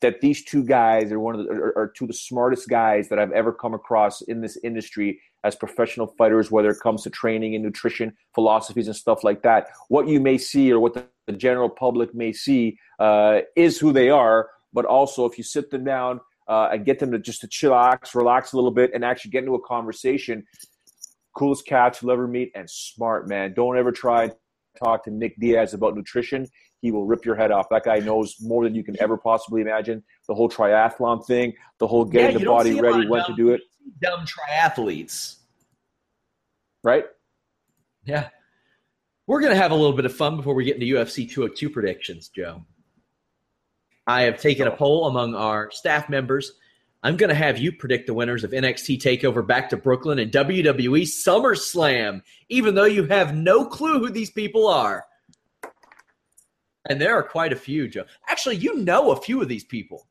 [SPEAKER 2] that these two guys are one of the are, are two of the smartest guys that I've ever come across in this industry as professional fighters, whether it comes to training and nutrition philosophies and stuff like that. What you may see or what the, the general public may see uh, is who they are, but also if you sit them down uh, and get them to just to chillax, relax a little bit, and actually get into a conversation. Coolest cats you'll ever meet and smart man. Don't ever try to talk to Nick Diaz about nutrition he will rip your head off. That guy knows more than you can ever possibly imagine. The whole triathlon thing, the whole getting yeah, the body ready, when dumb, to do it.
[SPEAKER 1] Dumb triathletes.
[SPEAKER 2] Right?
[SPEAKER 1] Yeah. We're going to have a little bit of fun before we get into UFC 202 predictions, Joe. I have taken a poll among our staff members. I'm going to have you predict the winners of NXT TakeOver Back to Brooklyn and WWE SummerSlam, even though you have no clue who these people are. And there are quite a few, Joe. Actually, you know a few of these people.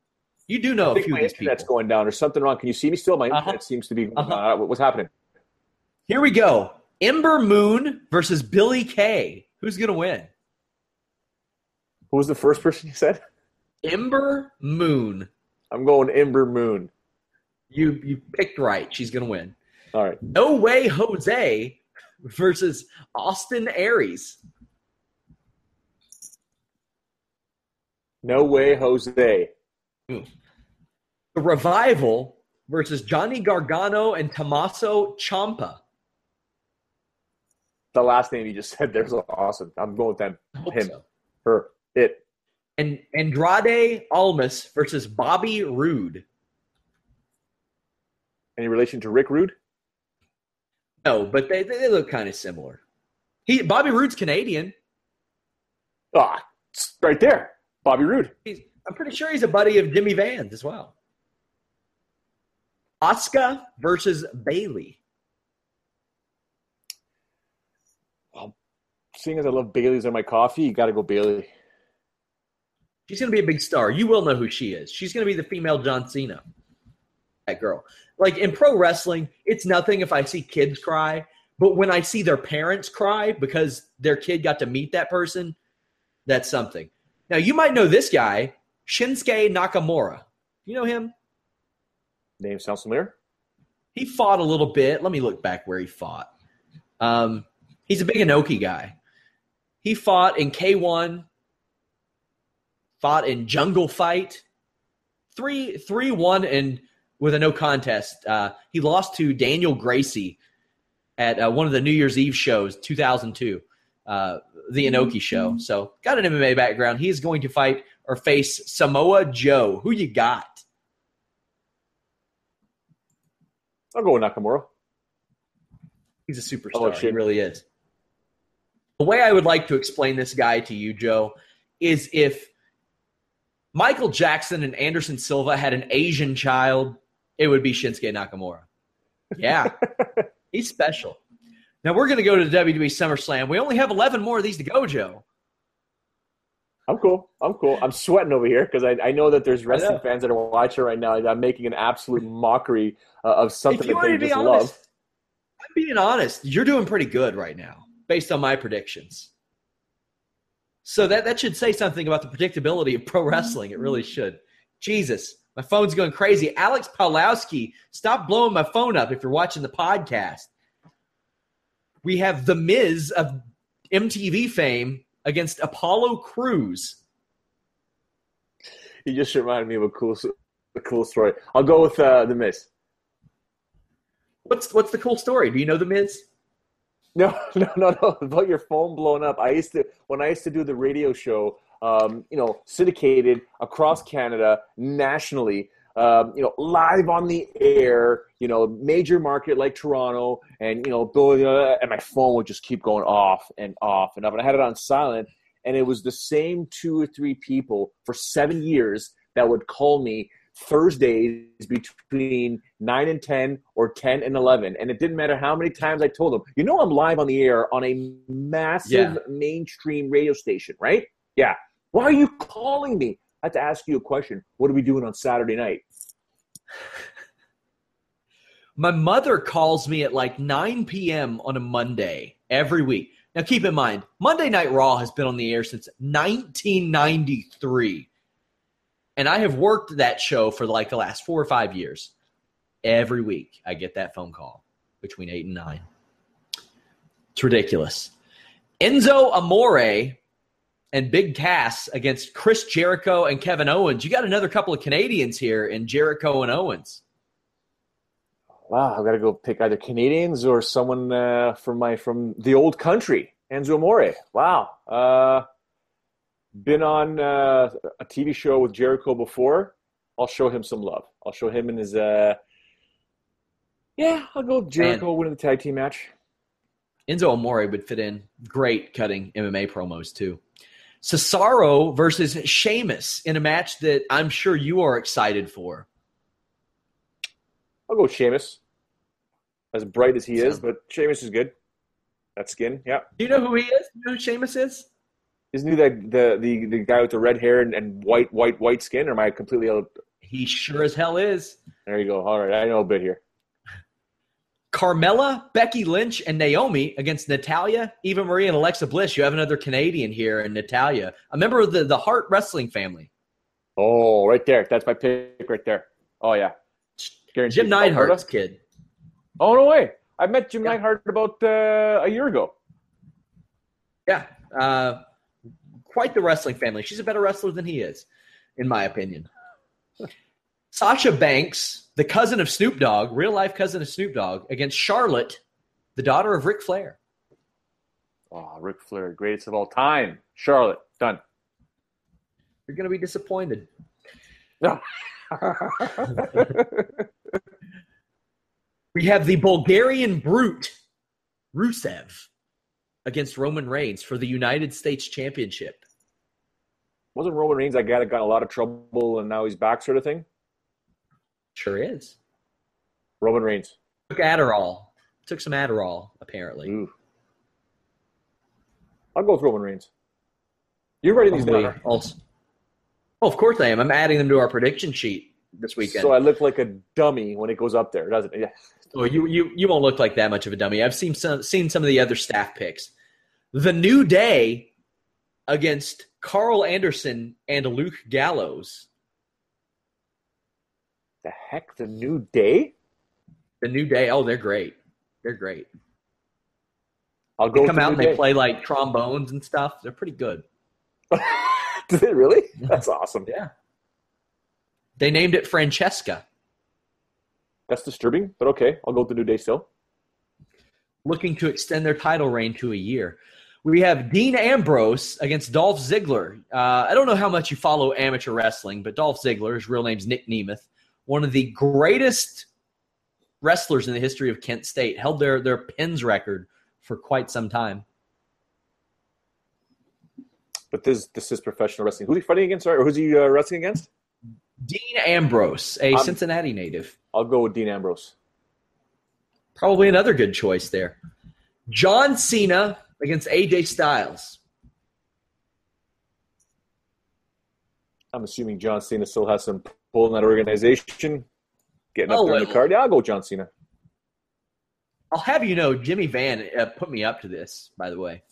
[SPEAKER 1] You do know a few of these people.
[SPEAKER 2] That's going down. There's something wrong. Can you see me still? My uh-huh. internet seems to be. Uh-huh. Uh, what's happening?
[SPEAKER 1] Here we go. Ember Moon versus Billy Kay. Who's going to win?
[SPEAKER 2] Who was the first person you said?
[SPEAKER 1] Ember Moon.
[SPEAKER 2] I'm going Ember Moon.
[SPEAKER 1] You you picked right. She's going to win.
[SPEAKER 2] All right.
[SPEAKER 1] No way, Jose versus Austin Aries.
[SPEAKER 2] No way, Jose.
[SPEAKER 1] The revival versus Johnny Gargano and Tommaso Ciampa.
[SPEAKER 2] The last name you just said there's awesome. I'm going with them. Him, so. her, it.
[SPEAKER 1] And Andrade Almas versus Bobby Roode.
[SPEAKER 2] Any relation to Rick Rude?
[SPEAKER 1] No, but they, they look kind of similar. He Bobby Roode's Canadian.
[SPEAKER 2] Ah, right there. Bobby Roode.
[SPEAKER 1] He's, I'm pretty sure he's a buddy of Jimmy Vans as well. Asuka versus Bayley.
[SPEAKER 2] Well, seeing as I love Bailey's on my coffee, you got to go Bailey.
[SPEAKER 1] She's going to be a big star. You will know who she is. She's going to be the female John Cena. That girl. Like in pro wrestling, it's nothing if I see kids cry, but when I see their parents cry because their kid got to meet that person, that's something. Now, you might know this guy, Shinsuke Nakamura. You know him?
[SPEAKER 2] Name sounds familiar.
[SPEAKER 1] He fought a little bit. Let me look back where he fought. Um, he's a big Inoki guy. He fought in K1, fought in Jungle Fight, three, three, one, and with a no contest. Uh, he lost to Daniel Gracie at uh, one of the New Year's Eve shows, 2002 uh, the Inoki show. Mm-hmm. So got an MMA background. He's going to fight or face Samoa Joe. Who you got?
[SPEAKER 2] I'll go with Nakamura.
[SPEAKER 1] He's a superstar.
[SPEAKER 2] Oh,
[SPEAKER 1] he really is. The way I would like to explain this guy to you, Joe, is if Michael Jackson and Anderson Silva had an Asian child, it would be Shinsuke Nakamura. Yeah, [laughs] he's special. Now we're going to go to the WWE SummerSlam. We only have 11 more of these to go, Joe.
[SPEAKER 2] I'm cool. I'm cool. I'm sweating over here because I, I know that there's wrestling fans that are watching right now. I'm making an absolute mockery uh, of something that they just
[SPEAKER 1] honest,
[SPEAKER 2] love.
[SPEAKER 1] I'm being honest. You're doing pretty good right now, based on my predictions. So that that should say something about the predictability of pro wrestling. It really should. Jesus, my phone's going crazy. Alex Pawlowski, stop blowing my phone up if you're watching the podcast. We have the Miz of MTV fame against Apollo Crews.
[SPEAKER 2] You just reminded me of a cool, a cool story. I'll go with uh, the Miz.
[SPEAKER 1] What's what's the cool story? Do you know the Miz? [laughs]
[SPEAKER 2] No, no, no, no. About your phone blowing up. I used to when I used to do the radio show. Um, you know, syndicated across Canada, nationally. Um, you know, live on the air. You know, major market like Toronto, and you know, and my phone would just keep going off and off and off. And I had it on silent, and it was the same two or three people for seven years that would call me Thursdays between 9 and 10 or 10 and 11. And it didn't matter how many times I told them, you know, I'm live on the air on a massive
[SPEAKER 1] Yeah.
[SPEAKER 2] mainstream radio station, right? Yeah. Why are you calling me? I have to ask you a question. What are we doing on Saturday night? [laughs]
[SPEAKER 1] My mother calls me at like 9 p.m. on a Monday every week. Now, keep in mind, Monday Night Raw has been on the air since 1993. And I have worked that show for like the last four or five years. Every week, I get that phone call between 8 and 9. It's ridiculous. Enzo Amore and Big Cass against Chris Jericho and Kevin Owens. You got another couple of Canadians here in Jericho and Owens.
[SPEAKER 2] Wow, I've got to go pick either Canadians or someone uh, from my from the old country, Enzo Amore. Wow, uh, been on uh, a TV show with Jericho before. I'll show him some love. I'll show him in his. Uh, yeah, I'll go with Jericho winning the tag team match.
[SPEAKER 1] Enzo Amore would fit in great cutting MMA promos too. Cesaro versus Sheamus in a match that I'm sure you are excited for.
[SPEAKER 2] I'll go with Sheamus. As bright as he is, but Sheamus is good. That skin, yeah.
[SPEAKER 1] Do you know who he is? You know who Sheamus is?
[SPEAKER 2] Isn't he the the the, the guy with the red hair and, and white white white skin? Or am I completely out?
[SPEAKER 1] He sure as hell is.
[SPEAKER 2] There you go. All right, I know a bit here.
[SPEAKER 1] Carmella, Becky Lynch, and Naomi against Natalya, Eva Marie, and Alexa Bliss. You have another Canadian here in Natalya, a member of the, the Hart Wrestling family.
[SPEAKER 2] Oh, right there. That's my pick right there. Oh yeah. Guaranteed.
[SPEAKER 1] Jim Neidhart's kid.
[SPEAKER 2] Oh no way! I met Jim
[SPEAKER 1] Yeah.
[SPEAKER 2] Neidhart about uh, a year ago.
[SPEAKER 1] Yeah. Uh, quite the wrestling family. She's a better wrestler than he is, in my opinion. Sasha Banks, the cousin of Snoop Dogg, real life cousin of Snoop Dogg, against Charlotte, the daughter of Ric Flair.
[SPEAKER 2] Oh, Ric Flair, greatest of all time. Charlotte, done.
[SPEAKER 1] You're going to be disappointed.
[SPEAKER 2] No. [laughs]
[SPEAKER 1] We have the Bulgarian brute, Rusev, against Roman Reigns for the United States Championship.
[SPEAKER 2] Wasn't Roman Reigns that guy that got a lot of trouble and now he's back, sort of thing?
[SPEAKER 1] Sure is.
[SPEAKER 2] Roman Reigns.
[SPEAKER 1] Took Adderall. Took some Adderall, apparently.
[SPEAKER 2] Ooh. I'll go with Roman Reigns. You're writing these down.
[SPEAKER 1] also. Oh, of course I am. I'm adding them to our prediction sheet this weekend.
[SPEAKER 2] So I look like a dummy when it goes up there, doesn't it? Yeah.
[SPEAKER 1] Oh, you you you won't look like that much of a dummy. I've seen some seen some of the other staff picks. The New Day against Karl Anderson and Luke Gallows.
[SPEAKER 2] The heck, the new day?
[SPEAKER 1] The New Day. Oh, they're great. They're great.
[SPEAKER 2] I'll go
[SPEAKER 1] They come out and they play like trombones and stuff. They're pretty good. [laughs]
[SPEAKER 2] Did they really? That's awesome.
[SPEAKER 1] Yeah. They named it Francesca.
[SPEAKER 2] That's disturbing, but okay. I'll go with the New Day still.
[SPEAKER 1] looking to extend their title reign to a year. We have Dean Ambrose against Dolph Ziggler. Uh, I don't know how much you follow amateur wrestling, but Dolph Ziggler, his real name's Nick Nemeth, one of the greatest wrestlers in the history of Kent State. Held their their pins record for quite some time.
[SPEAKER 2] But this this is professional wrestling. Who's he fighting against? Or who's he uh, wrestling against?
[SPEAKER 1] Dean Ambrose, a Cincinnati native.
[SPEAKER 2] I'll go with Dean Ambrose.
[SPEAKER 1] Probably another good choice there. John Cena against AJ Styles.
[SPEAKER 2] I'm assuming John Cena still has some pull in that organization. Getting up
[SPEAKER 1] Oh,
[SPEAKER 2] there in the card. Yeah, I'll go John Cena.
[SPEAKER 1] I'll have you know, Jimmy Van uh, put me up to this, by the way,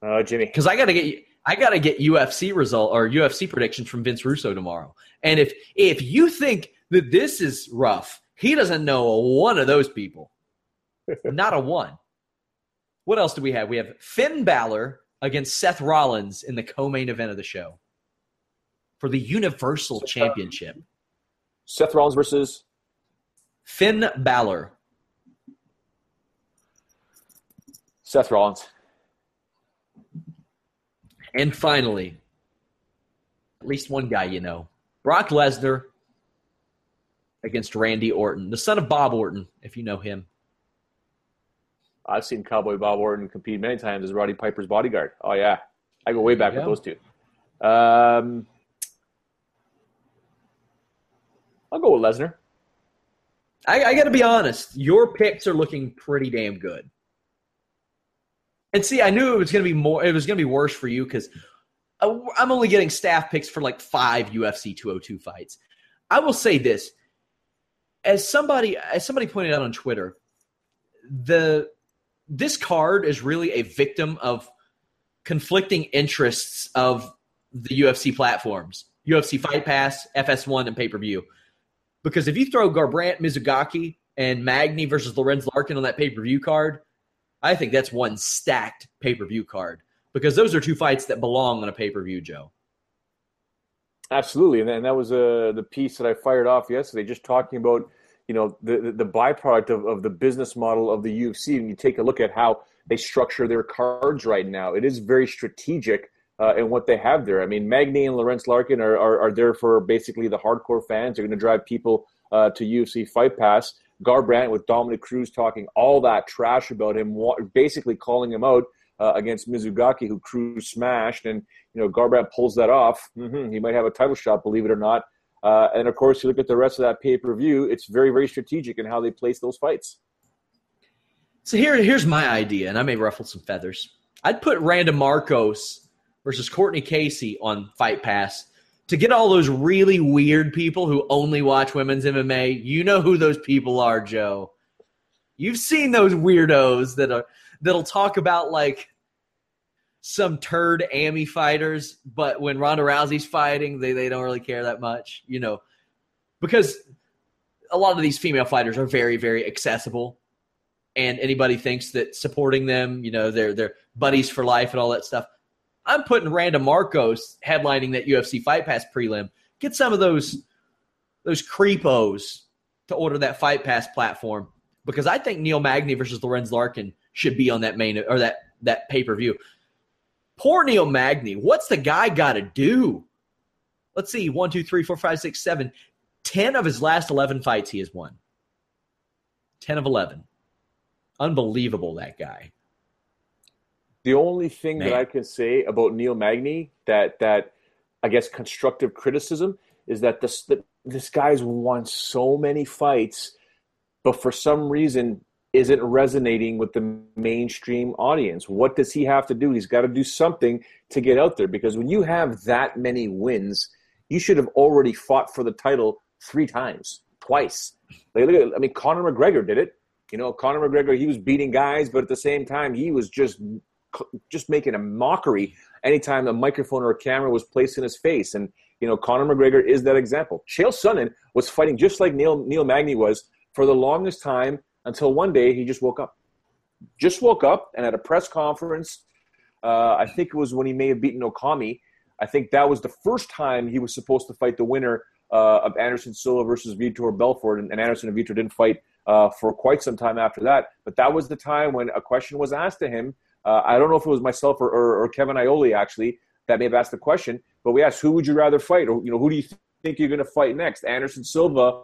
[SPEAKER 2] Uh, Jimmy.
[SPEAKER 1] because I got to get I got to get UFC result or UFC predictions from Vince Russo tomorrow. And if if you think that this is rough, he doesn't know a one of those people, [laughs] not a one. What else do we have? We have Finn Balor against Seth Rollins in the co-main event of the show for the Universal Championship.
[SPEAKER 2] Seth Rollins versus
[SPEAKER 1] Finn Balor.
[SPEAKER 2] Seth Rollins.
[SPEAKER 1] And finally, at least one guy you know, Brock Lesnar against Randy Orton, the son of Bob Orton, if you know him.
[SPEAKER 2] I've seen Cowboy Bob Orton compete many times as Roddy Piper's bodyguard. Oh yeah, I go way back with those two. Um, I'll go with Lesnar.
[SPEAKER 1] I, I got to be honest, your picks are looking pretty damn good. And see, I knew it was going to be more. It was going to be worse for you because I'm only getting staff picks for like five UFC 202 fights. I will say this: as somebody, as somebody pointed out on Twitter, the this card is really a victim of conflicting interests of the UFC platforms, UFC Fight Pass, FS1, and pay per view. Because if you throw Garbrandt, Mizugaki, and Magny versus Lorenz Larkin on that pay per view card, I think that's one stacked pay per view card. Because those are two fights that belong on a pay per view, Joe.
[SPEAKER 2] Absolutely, and, and that was uh, the piece that I fired off yesterday, just talking about you know the the, byproduct of, of the business model of the UFC. And you take a look at how they structure their cards right now; it is very strategic uh, in what they have there. I mean, Magny and Lorenz Larkin are, are are there for basically the hardcore fans. They're going to drive people uh, to UFC Fight Pass. Garbrandt with Dominick Cruz talking all that trash about him, basically calling him out. Uh, against Mizugaki, who Cruz smashed, and you know Garbrandt pulls that off. hmm He might have a title shot, believe it or not. Uh, and of course, you look at the rest of that pay per view; it's very, very strategic in how they place those fights.
[SPEAKER 1] So here, here's my idea, and I may ruffle some feathers. I'd put Randa Markos versus Courtney Casey on Fight Pass to get all those really weird people who only watch women's MMA. You know who those people are, Joe. You've seen those weirdos that are that'll talk about like some turd Amy fighters, but when Ronda Rousey's fighting, they, they don't really care that much, you know, because a lot of these female fighters are very, very accessible and anybody thinks that supporting them, you know, they're they're buddies for life and all that stuff. I'm putting Randa Markos headlining that UFC Fight Pass prelim. Get some of those those creepos to order that Fight Pass platform because I think Neil Magny versus Lorenz Larkin should be on that main or that that pay per view. Poor Neil Magny. What's the guy got to do? Let's see. One, two, three, four, five, six, seven. Ten of his last eleven fights he has won. Ten of eleven. Unbelievable that guy.
[SPEAKER 2] The only thing
[SPEAKER 1] Man.
[SPEAKER 2] that I can say about Neil Magny that that I guess constructive criticism is that this that this guy's won so many fights, but for some reason isn't resonating with the mainstream audience. What does he have to do? He's got to do something to get out there because when you have that many wins, you should have already fought for the title three times, twice. Like, look at, I mean, Conor McGregor did it. You know, Conor McGregor, he was beating guys, but at the same time, he was just just making a mockery anytime a microphone or a camera was placed in his face. And you know, Conor McGregor is that example. Chael Sonnen was fighting just like Neil Neil Magny was for the longest time until one day he just woke up. Just woke up and at a press conference, uh, I think it was when he may have beaten Okami. I think that was the first time he was supposed to fight the winner uh, of Anderson Silva versus Vitor Belfort, and, and Anderson and Vitor didn't fight uh, for quite some time after that. But that was the time when a question was asked to him. Uh, I don't know if it was myself or, or, or Kevin Iole actually that may have asked the question, but we asked, "Who would you rather fight?" Or you know, who do you think you're going to fight next, Anderson Silva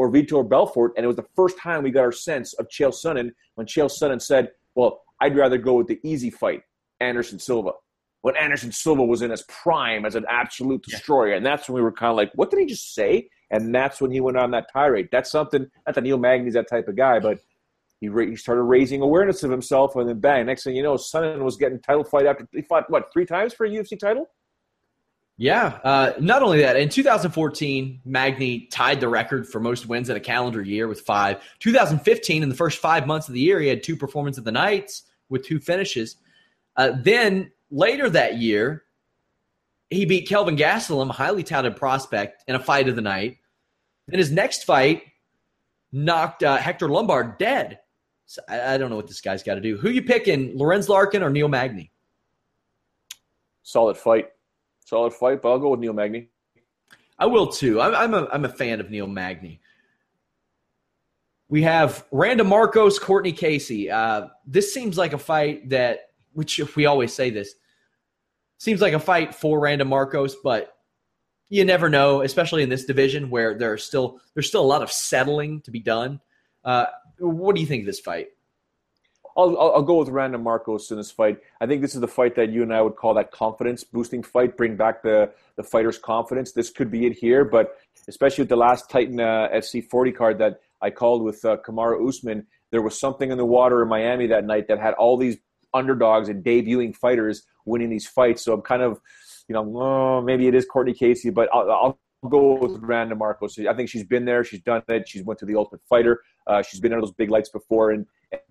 [SPEAKER 2] or Vitor Belfort. And it was the first time we got our sense of Chael Sonnen when Chael Sonnen said, Well, I'd rather go with the easy fight, Anderson Silva. When Anderson Silva was in his prime as an absolute destroyer. And that's when we were kind of like, What did he just say? And that's when he went on that tirade. That's something, not that Neil Magny's that type of guy, but he, ra- he started raising awareness of himself, and then bang! Next thing you know, Sonnen was getting title fight after he fought what three times for a UFC title.
[SPEAKER 1] Yeah. Uh, not only that, in 2014, Magny tied the record for most wins in a calendar year with five. 2015, in the first five months of the year, he had two performance of the nights with two finishes. Uh, then later that year, he beat Kelvin Gastelum, a highly touted prospect, in a fight of the night. Then his next fight knocked uh, Hector Lombard dead. So I, I, don't know what this guy's got to do. Who you picking, Lorenz Larkin or Neil Magny?
[SPEAKER 2] Solid fight, solid fight. But I'll go with Neil Magny.
[SPEAKER 1] I will too. I'm, I'm a I'm a fan of Neil Magny. We have Randa Markos, Courtney Casey. Uh, this seems like a fight that, which we always say this, seems like a fight for Randa Markos, but you never know, especially in this division where there's still there's still a lot of settling to be done. Uh, what do you think of this fight?
[SPEAKER 2] I'll, I'll, go with Randa Markos in this fight. I think this is the fight that you and I would call that confidence boosting fight, bring back the, the fighter's confidence. This could be it here, but especially with the last Titan uh, FC 40 card that I called with uh, Kamaru Usman, there was something in the water in Miami that night that had all these underdogs and debuting fighters winning these fights. So I'm kind of, you know, oh, maybe it is Courtney Casey, but I'll, I'll go with Randa Markos. I think she's been there. She's done it. She's went to the Ultimate Fighter. Uh, she's been in those big lights before, and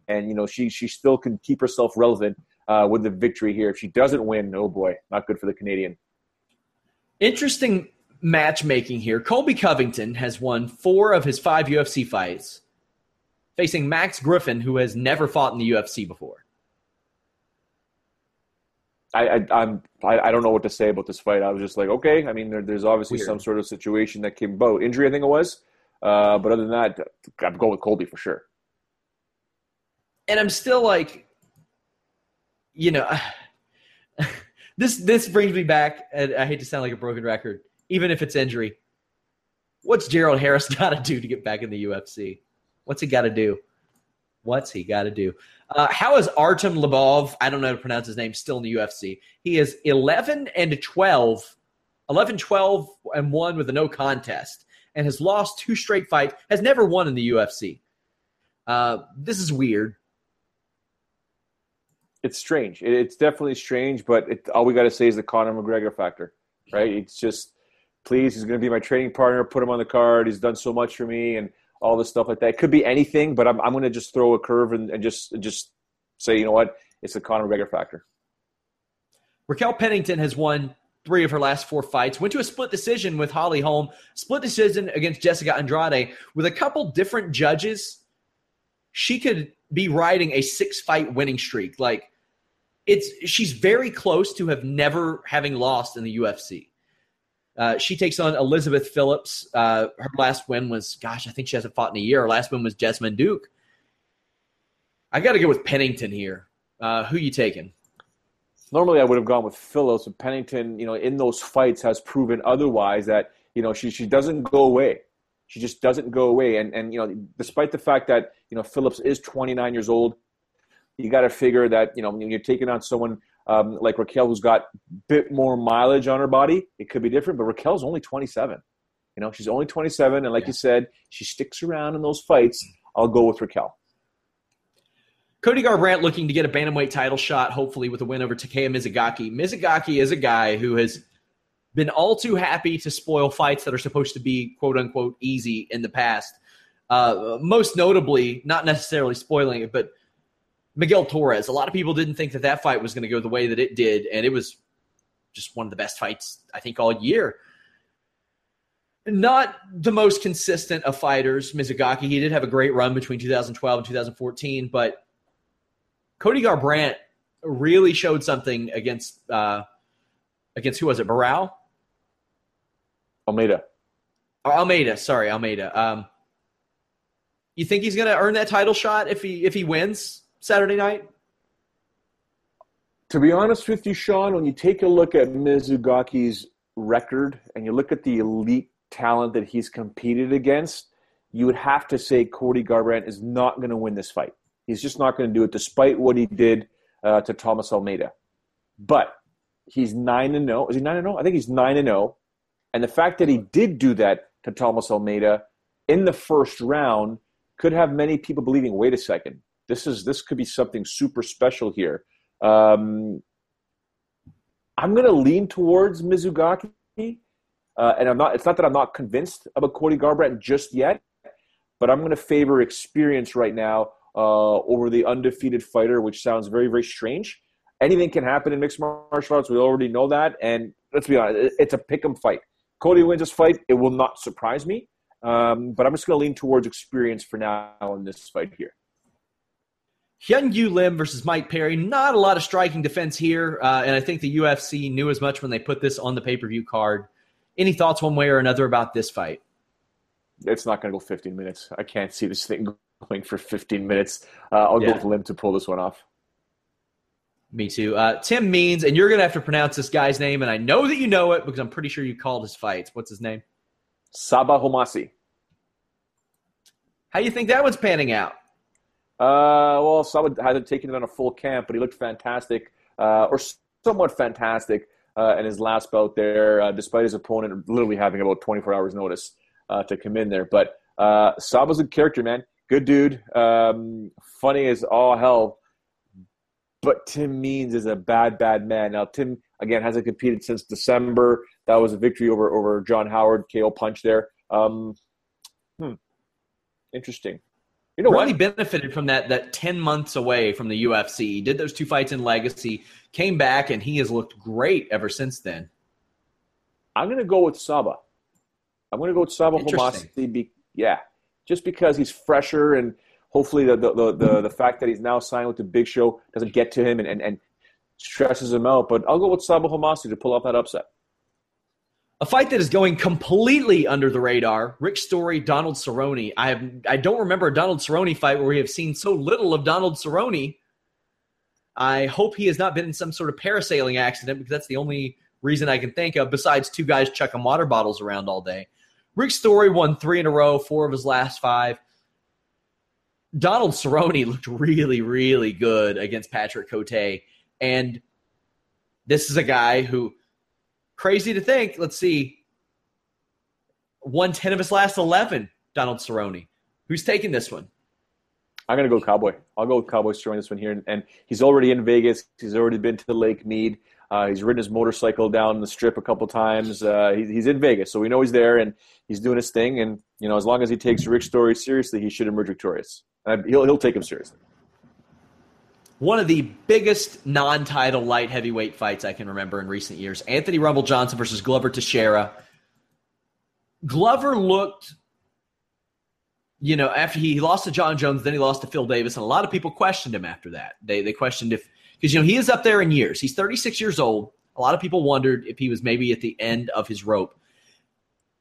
[SPEAKER 2] and you know she she still can keep herself relevant uh, with the victory here. If she doesn't win, oh boy, not good for the Canadian.
[SPEAKER 1] Interesting matchmaking here. Colby Covington has won four of his five UFC fights, facing Max Griffin, who has never fought in the UFC before.
[SPEAKER 2] I, I I'm I, I, don't know what to say about this fight. I was just like, okay. I mean, there, there's obviously Weird. some sort of situation that came about injury. I think it was, uh, but other than that, I'm going with Colby for sure.
[SPEAKER 1] And I'm still like, you know, [sighs] this this brings me back, and I hate to sound like a broken record, even if it's injury. What's Gerald Harris [laughs] got to do to get back in the UFC? What's he got to do? What's he got to do? Uh, how is Artem Lobov, I don't know how to pronounce his name, still in the UFC? He is 11 and 12, 11, 12 and 1 with a no contest, and has lost two straight fights, has never won in the UFC. Uh, this is weird.
[SPEAKER 2] It's strange. It's definitely strange, but it, all we got to say is the Conor McGregor factor, right? It's just, please, he's going to be my training partner. Put him on the card. He's done so much for me, and all this stuff like that. It could be anything, but I'm, I'm going to just throw a curve and, and just just say, you know what, it's the Conor McGregor factor.
[SPEAKER 1] Raquel Pennington has won three of her last four fights. Went to a split decision with Holly Holm, split decision against Jessica Andrade with a couple different judges. She could be riding a six fight winning streak. Like it's she's very close to have never having lost in the UFC. Uh, she takes on Elizabeth Phillips. Uh, her last win was, gosh, I think she hasn't fought in a year. Her last win was Jessamyn Duke. I got to go with Pennington here. Uh, who you taking?
[SPEAKER 2] Normally, I would have gone with Phillips, but Pennington, you know, in those fights has proven otherwise. That you know she she doesn't go away. She just doesn't go away. And and you know, despite the fact that you know Phillips is 29 years old, you got to figure that you know when you're taking on someone um, like Raquel, who's got a bit more mileage on her body, it could be different. But Raquel's only 27. You know, she's only 27, and like yeah. you said, she sticks around in those fights. I'll go with Raquel.
[SPEAKER 1] Cody Garbrandt looking to get a bantamweight title shot, hopefully with a win over Takeya Mizugaki. Mizugaki is a guy who has been all too happy to spoil fights that are supposed to be quote unquote easy in the past. Uh, most notably, not necessarily spoiling it, but Miguel Torres. A lot of people didn't think that that fight was going to go the way that it did, and it was just one of the best fights I think all year. Not the most consistent of fighters, Mizugaki. He did have a great run between 2012 and 2014, but Cody Garbrandt really showed something against uh, against who was it? Barao?
[SPEAKER 2] Almeida.
[SPEAKER 1] Almeida, sorry, Almeida. Um, you think he's going to earn that title shot if he if he wins? Saturday night?
[SPEAKER 2] To be honest with you, Sean, when you take a look at Mizugaki's record and you look at the elite talent that he's competed against, you would have to say Cody Garbrandt is not going to win this fight. He's just not going to do it, despite what he did uh, to Thomas Almeida. But he's nine and zero. Is he nine and zero? I think he's nine and zero. And the fact that he did do that to Thomas Almeida in the first round could have many people believing, wait a second, this is this could be something super special here. Um, I'm going to lean towards Mizugaki, uh, and I'm not. It's not that I'm not convinced about Cody Garbrandt just yet, but I'm going to favor experience right now uh, over the undefeated fighter, which sounds very very strange. Anything can happen in mixed martial arts. We already know that, and let's be honest, it's a pick 'em fight. Cody wins this fight, it will not surprise me. Um, but I'm just going to lean towards experience for now in this fight here.
[SPEAKER 1] Hyun Gyu Lim versus Mike Perry. Not a lot of striking defense here, uh, and I think the UFC knew as much when they put this on the pay per view card. Any thoughts one way or another about this fight?
[SPEAKER 2] It's not going to go 15 minutes. I can't see this thing [laughs] going for 15 minutes. Uh, I'll yeah. go with Lim to pull this one off.
[SPEAKER 1] Me too. Uh, Tim Means, and you're going to have to pronounce this guy's name, and I know that you know it because I'm pretty sure you called his fights. What's his name?
[SPEAKER 2] Sabah Homasi.
[SPEAKER 1] How do you think that one's panning out?
[SPEAKER 2] Uh, well, someone hasn't taken him on a full camp, but he looked fantastic, uh, or somewhat fantastic, uh, in his last bout there, uh, despite his opponent literally having about 24 hours notice uh, to come in there. But uh, Sabah's a character, man. Good dude. Um, funny as all hell. But Tim Means is a bad, bad man. Now, Tim, again, hasn't competed since December. That was a victory over, over John Howard, KO punch there. Um, hmm. Interesting.
[SPEAKER 1] You know really what? benefited from that that 10 months away from the UFC. He did those two fights in Legacy, came back, and he has looked great ever since then.
[SPEAKER 2] I'm going to go with Sabah. I'm going to go with Sabah Homasi. Be, yeah, just because he's fresher and hopefully the, the, the, the, the fact that he's now signed with the big show doesn't get to him and, and, and stresses him out. But I'll go with Sabah Homasi to pull off that upset.
[SPEAKER 1] A fight that is going completely under the radar. Rick Story, Donald Cerrone. I have I don't remember a Donald Cerrone fight where we have seen so little of Donald Cerrone. I hope he has not been in some sort of parasailing accident because that's the only reason I can think of besides two guys chucking water bottles around all day. Rick Story won three in a row, four of his last five. Donald Cerrone looked really, really good against Patrick Cote. And this is a guy who Crazy to think. Let's see. Won 10 of his last 11, Donald Cerrone. Who's taking this one?
[SPEAKER 2] I'm going to go Cowboy. I'll go with Cowboy Cerrone this one here. And, he's already in Vegas. He's already been to Lake Mead. Uh, he's ridden his motorcycle down the strip a couple times. Uh, he, he's in Vegas, so we know he's there and he's doing his thing. And you know, as long as he takes Rick Story seriously, he should emerge victorious. And he'll he'll take him seriously
[SPEAKER 1] one of the biggest non-title light heavyweight fights I can remember in recent years. Anthony Rumble Johnson versus Glover Teixeira. Glover looked, you know, after he lost to Jon Jones, then he lost to Phil Davis, and a lot of people questioned him after that. They they questioned if because you know he is up there in years. He's 36 years old. A lot of people wondered if he was maybe at the end of his rope.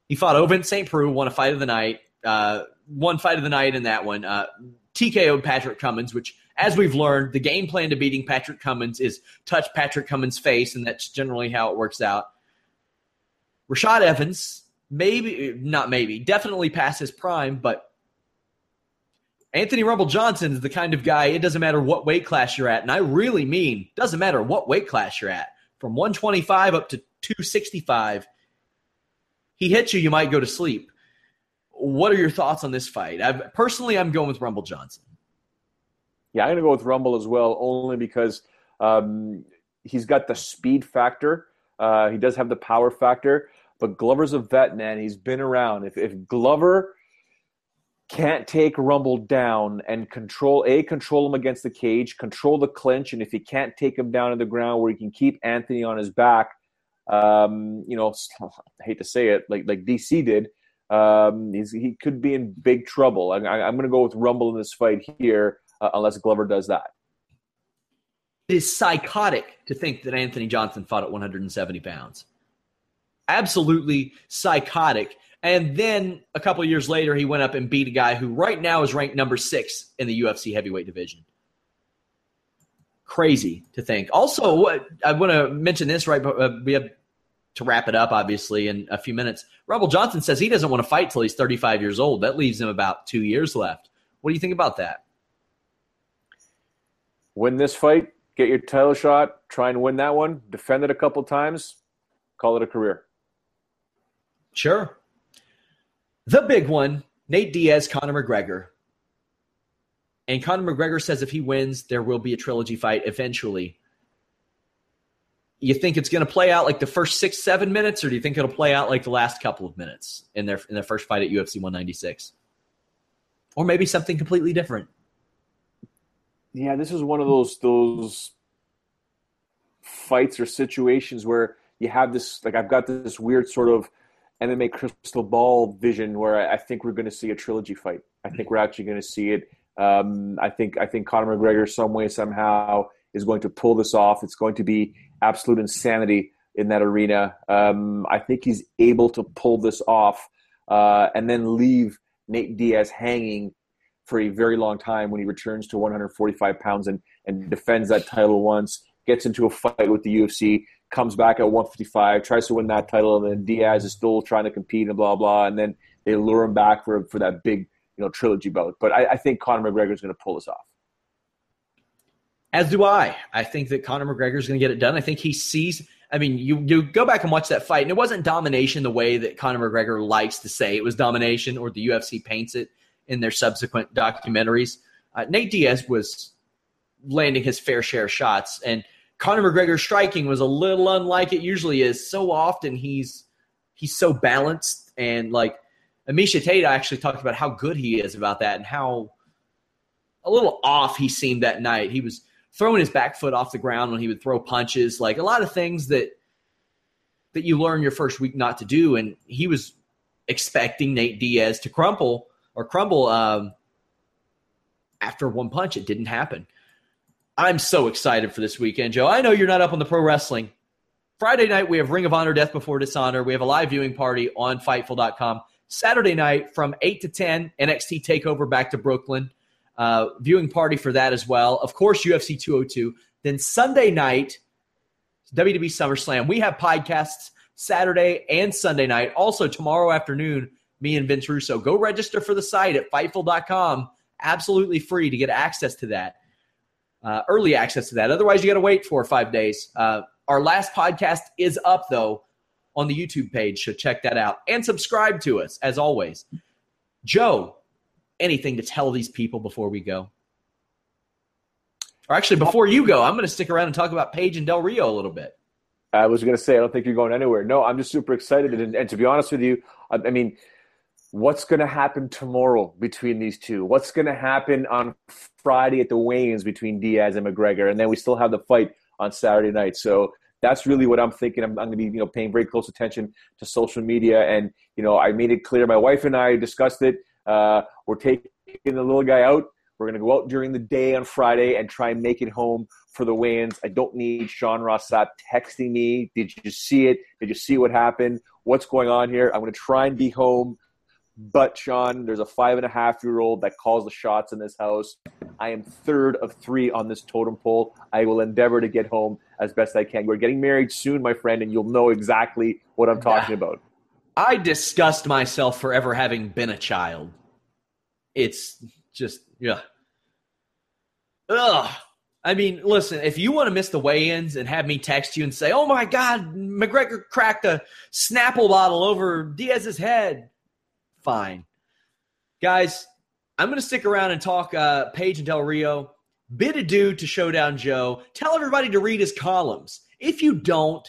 [SPEAKER 1] He fought Ovince St. Preux, won a fight of the night, uh, one fight of the night in that one. Uh, TKO'd Patrick Cummins, which as we've learned, the game plan to beating Patrick Cummins is touch Patrick Cummins' face, and that's generally how it works out. Rashad Evans, maybe, not maybe, definitely past his prime, but Anthony Rumble Johnson is the kind of guy, it doesn't matter what weight class you're at. And I really mean, doesn't matter what weight class you're at, from 125 up to 265. He hits you, you might go to sleep. What are your thoughts on this fight? I've, personally, I'm going with Rumble Johnson.
[SPEAKER 2] Yeah, I'm going to go with Rumble as well, only because um, he's got the speed factor. Uh, he does have the power factor, but Glover's a vet, man. He's been around. If, if Glover can't take Rumble down and control a control him against the cage, control the clinch, and if he can't take him down to the ground where he can keep Anthony on his back, um, you know, [laughs] I hate to say it, like like DC did, um, he could be in big trouble. I, am going to go with Rumble in this fight here uh, unless Glover does that.
[SPEAKER 1] It is psychotic to think that Anthony Johnson fought at 170 pounds. Absolutely psychotic. And then a couple years later, he went up and beat a guy who right now is ranked number six in the UFC heavyweight division. Crazy to think. Also, what I want to mention this right, uh, we have to wrap it up, obviously, in a few minutes. Rumble Johnson says he doesn't want to fight till he's 35 years old. That leaves him about two years left. What do you think about that?
[SPEAKER 2] Win this fight, get your title shot, try and win that one, defend it a couple times, call it a career.
[SPEAKER 1] Sure. The big one Nate Diaz, Conor McGregor. And Conor McGregor says if he wins, there will be a trilogy fight eventually. You think it's going to play out like the first six, seven minutes, or do you think it'll play out like the last couple of minutes in their in their first fight at UFC 196, or maybe something completely different?
[SPEAKER 2] Yeah, this is one of those those fights or situations where you have this like I've got this weird sort of MMA crystal ball vision where I think we're going to see a trilogy fight. I think we're actually going to see it. Um, I think I think Conor McGregor, some way somehow, is going to pull this off. It's going to be absolute insanity in that arena. Um, I think he's able to pull this off uh, and then leave Nate Diaz hanging for a very long time when he returns to 145 pounds and, and defends that title once, gets into a fight with the UFC, comes back at 155, tries to win that title, and then Diaz is still trying to compete and blah blah, and then they lure him back for for that big you know trilogy bout. But I, I think Conor McGregor is going to pull this off.
[SPEAKER 1] As do I. I think that Conor McGregor is going to get it done. I think he sees. I mean, you you go back and watch that fight, and it wasn't domination the way that Conor McGregor likes to say it was domination, or the UFC paints it in their subsequent documentaries. Uh, Nate Diaz was landing his fair share of shots, and Conor McGregor striking was a little unlike it usually is. So often he's he's so balanced and like Miesha Tate actually talked about how good he is about that and how a little off he seemed that night. He was throwing his back foot off the ground when he would throw punches, like a lot of things that that you learn your first week not to do. And he was expecting Nate Diaz to crumple or crumble um, after one punch. It didn't happen. I'm so excited for this weekend, Joe. I know you're not up on the pro wrestling. Friday night, we have Ring of Honor Death Before Dishonor. We have a live viewing party on Fightful.com. Saturday night from 8 to 10, NXT TakeOver back to Brooklyn. Uh, viewing party for that as well. Of course, UFC 202. Then Sunday night, WWE SummerSlam. We have podcasts Saturday and Sunday night. Also, tomorrow afternoon, me and Vince Russo. Go register for the site at Fightful.com. Absolutely free to get access to that. Uh, early access to that. Otherwise, you got to wait four or five days. Uh, our last podcast is up, though, on the YouTube page, so check that out. And subscribe to us, as always. Joe, anything to tell these people before we go? Or actually, before you go, I'm going to stick around and talk about Paige and Del Rio a little bit.
[SPEAKER 2] I was going to say, I don't think you're going anywhere. No, I'm just super excited. And, and to be honest with you, I, I mean, what's going to happen tomorrow between these two? What's going to happen on Friday at the weigh-ins between Diaz and McGregor? And then we still have the fight on Saturday night. So that's really what I'm thinking. I'm, I'm going to be, you know, paying very close attention to social media. And, you know, I made it clear. My wife and I discussed it. Uh, we're taking the little guy out. We're going to go out during the day on Friday and try and make it home for the weigh-ins. I don't need Sean Ross Sapp texting me. Did you see it? Did you see what happened? What's going on here? I'm going to try and be home. But Sean, there's a five and a half year old that calls the shots in this house. I am third of three on this totem pole. I will endeavor to get home as best I can. We're getting married soon, my friend, and you'll know exactly what I'm talking about.
[SPEAKER 1] I disgust myself for ever having been a child. It's just yeah. Ugh. I mean, listen, if you want to miss the weigh-ins and have me text you and say, "Oh my God, McGregor cracked a Snapple bottle over Diaz's head," fine, guys. I'm going to stick around and talk uh, Paige and Del Rio. Bid adieu to Showdown Joe. Tell everybody to read his columns. If you don't,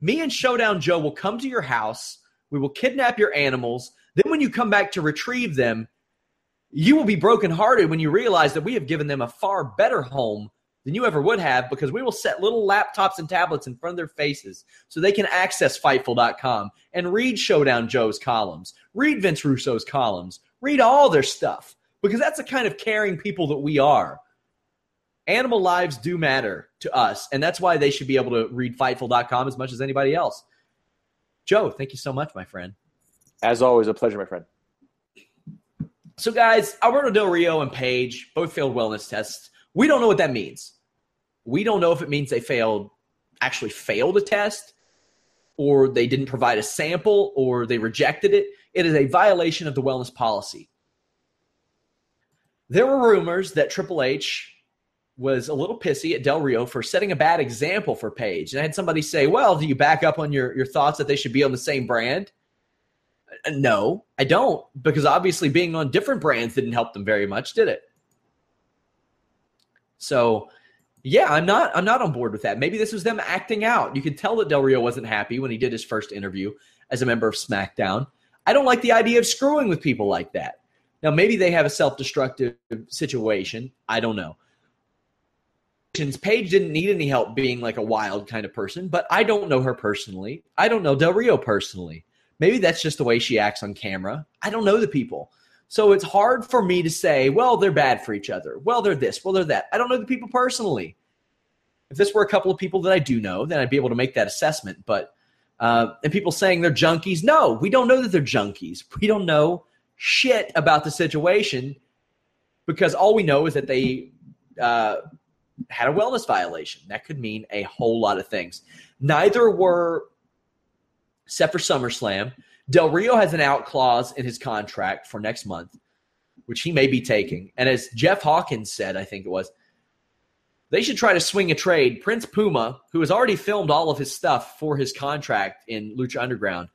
[SPEAKER 1] me and Showdown Joe will come to your house. We will kidnap your animals. Then, when you come back to retrieve them, you will be brokenhearted when you realize that we have given them a far better home than you ever would have because we will set little laptops and tablets in front of their faces so they can access Fightful.com and read Showdown Joe's columns, read Vince Russo's columns, read all their stuff because that's the kind of caring people that we are. Animal lives do matter to us, and that's why they should be able to read Fightful.com as much as anybody else. Joe, thank you so much, my friend.
[SPEAKER 2] As always, a pleasure, my friend.
[SPEAKER 1] So, guys, Alberto Del Rio and Paige both failed wellness tests. We don't know what that means. We don't know if it means they failed, actually failed a test, or they didn't provide a sample or they rejected it, it is a violation of the wellness policy. There were rumors that Triple H was a little pissy at Del Rio for setting a bad example for Paige. And I had somebody say, Well, do you back up on your, your thoughts that they should be on the same brand? Uh, no, I don't, because obviously being on different brands didn't help them very much, did it? So yeah, I'm not I'm not on board with that. Maybe this was them acting out. You could tell that Del Rio wasn't happy when he did his first interview as a member of SmackDown. I don't like the idea of screwing with people like that. Now maybe they have a self-destructive situation. I don't know. Paige didn't need any help being like a wild kind of person, but I don't know her personally. I don't know Del Rio personally. Maybe that's just the way she acts on camera. I don't know the people. So it's hard for me to say, well, they're bad for each other. Well, they're this. Well, they're that. I don't know the people personally. If this were a couple of people that I do know, then I'd be able to make that assessment. But uh, and people saying they're junkies, no, we don't know that they're junkies. We don't know shit about the situation because all we know is that they uh, had a wellness violation. That could mean a whole lot of things. Neither were set for SummerSlam. Del Rio has an out clause in his contract for next month, which he may be taking. And as Jeff Hawkins said, I think it was, they should try to swing a trade. Prince Puma, who has already filmed all of his stuff for his contract in Lucha Underground,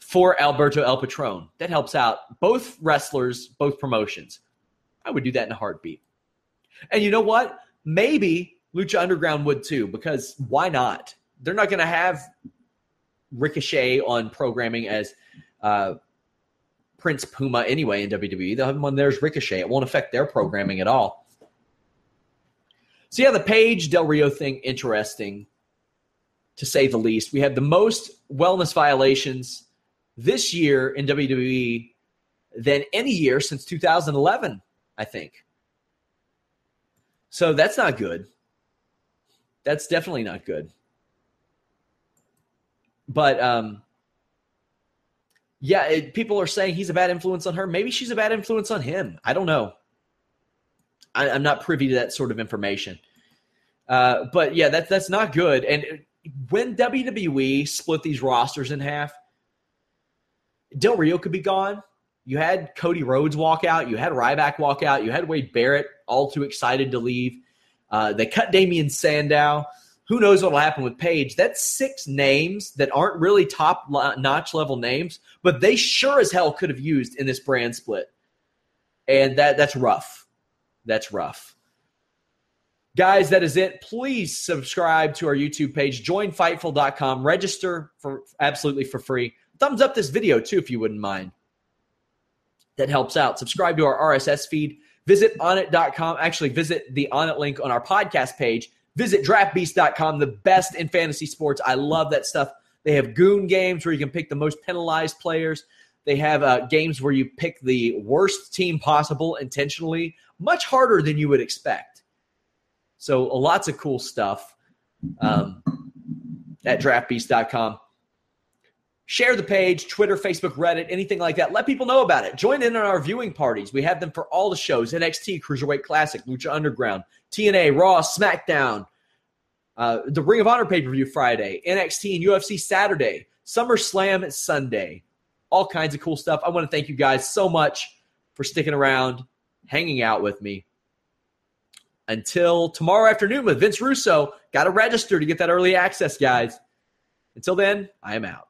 [SPEAKER 1] for Alberto El Patron. That helps out both wrestlers, both promotions. I would do that in a heartbeat. And you know what? Maybe Lucha Underground would too, because why not? They're not going to have Ricochet on programming as uh, Prince Puma anyway in WWE. They'll have him on there's Ricochet. It won't affect their programming at all. So yeah, the Paige Del Rio thing interesting to say the least. We had the most wellness violations this year in WWE than any year since 2011, I think. So that's not good. That's definitely not good. But um, yeah, it, people are saying he's a bad influence on her. Maybe she's a bad influence on him. I don't know. I, am not privy to that sort of information. Uh, but yeah, that's that's not good. And when WWE split these rosters in half, Del Rio could be gone. You had Cody Rhodes walk out. You had Ryback walk out. You had Wade Barrett all too excited to leave. Uh, they cut Damien Sandow. Who knows what will happen with Paige? That's six names that aren't really top notch level names, but they sure as hell could have used in this brand split. And that that's rough. That's rough. Guys, that is it. Please subscribe to our YouTube page, join fightful.com, register for absolutely for free. Thumbs up this video too if you wouldn't mind. That helps out. Subscribe to our RSS feed. Visit onnit.com. Actually, visit the Onnit link on our podcast page Visit draftbeast.com, the best in fantasy sports. I love that stuff. They have goon games where you can pick the most penalized players. They have uh, games where you pick the worst team possible intentionally, much harder than you would expect. So, lots of cool stuff um, at draftbeast.com. Share the page, Twitter, Facebook, Reddit, anything like that. Let people know about it. Join in on our viewing parties. We have them for all the shows NXT, Cruiserweight Classic, Lucha Underground, TNA, Raw, SmackDown, uh, the Ring of Honor pay per view Friday, NXT and UFC Saturday, SummerSlam Sunday. All kinds of cool stuff. I want to thank you guys so much for sticking around, hanging out with me. Until tomorrow afternoon with Vince Russo. Got to register to get that early access, guys. Until then, I am out.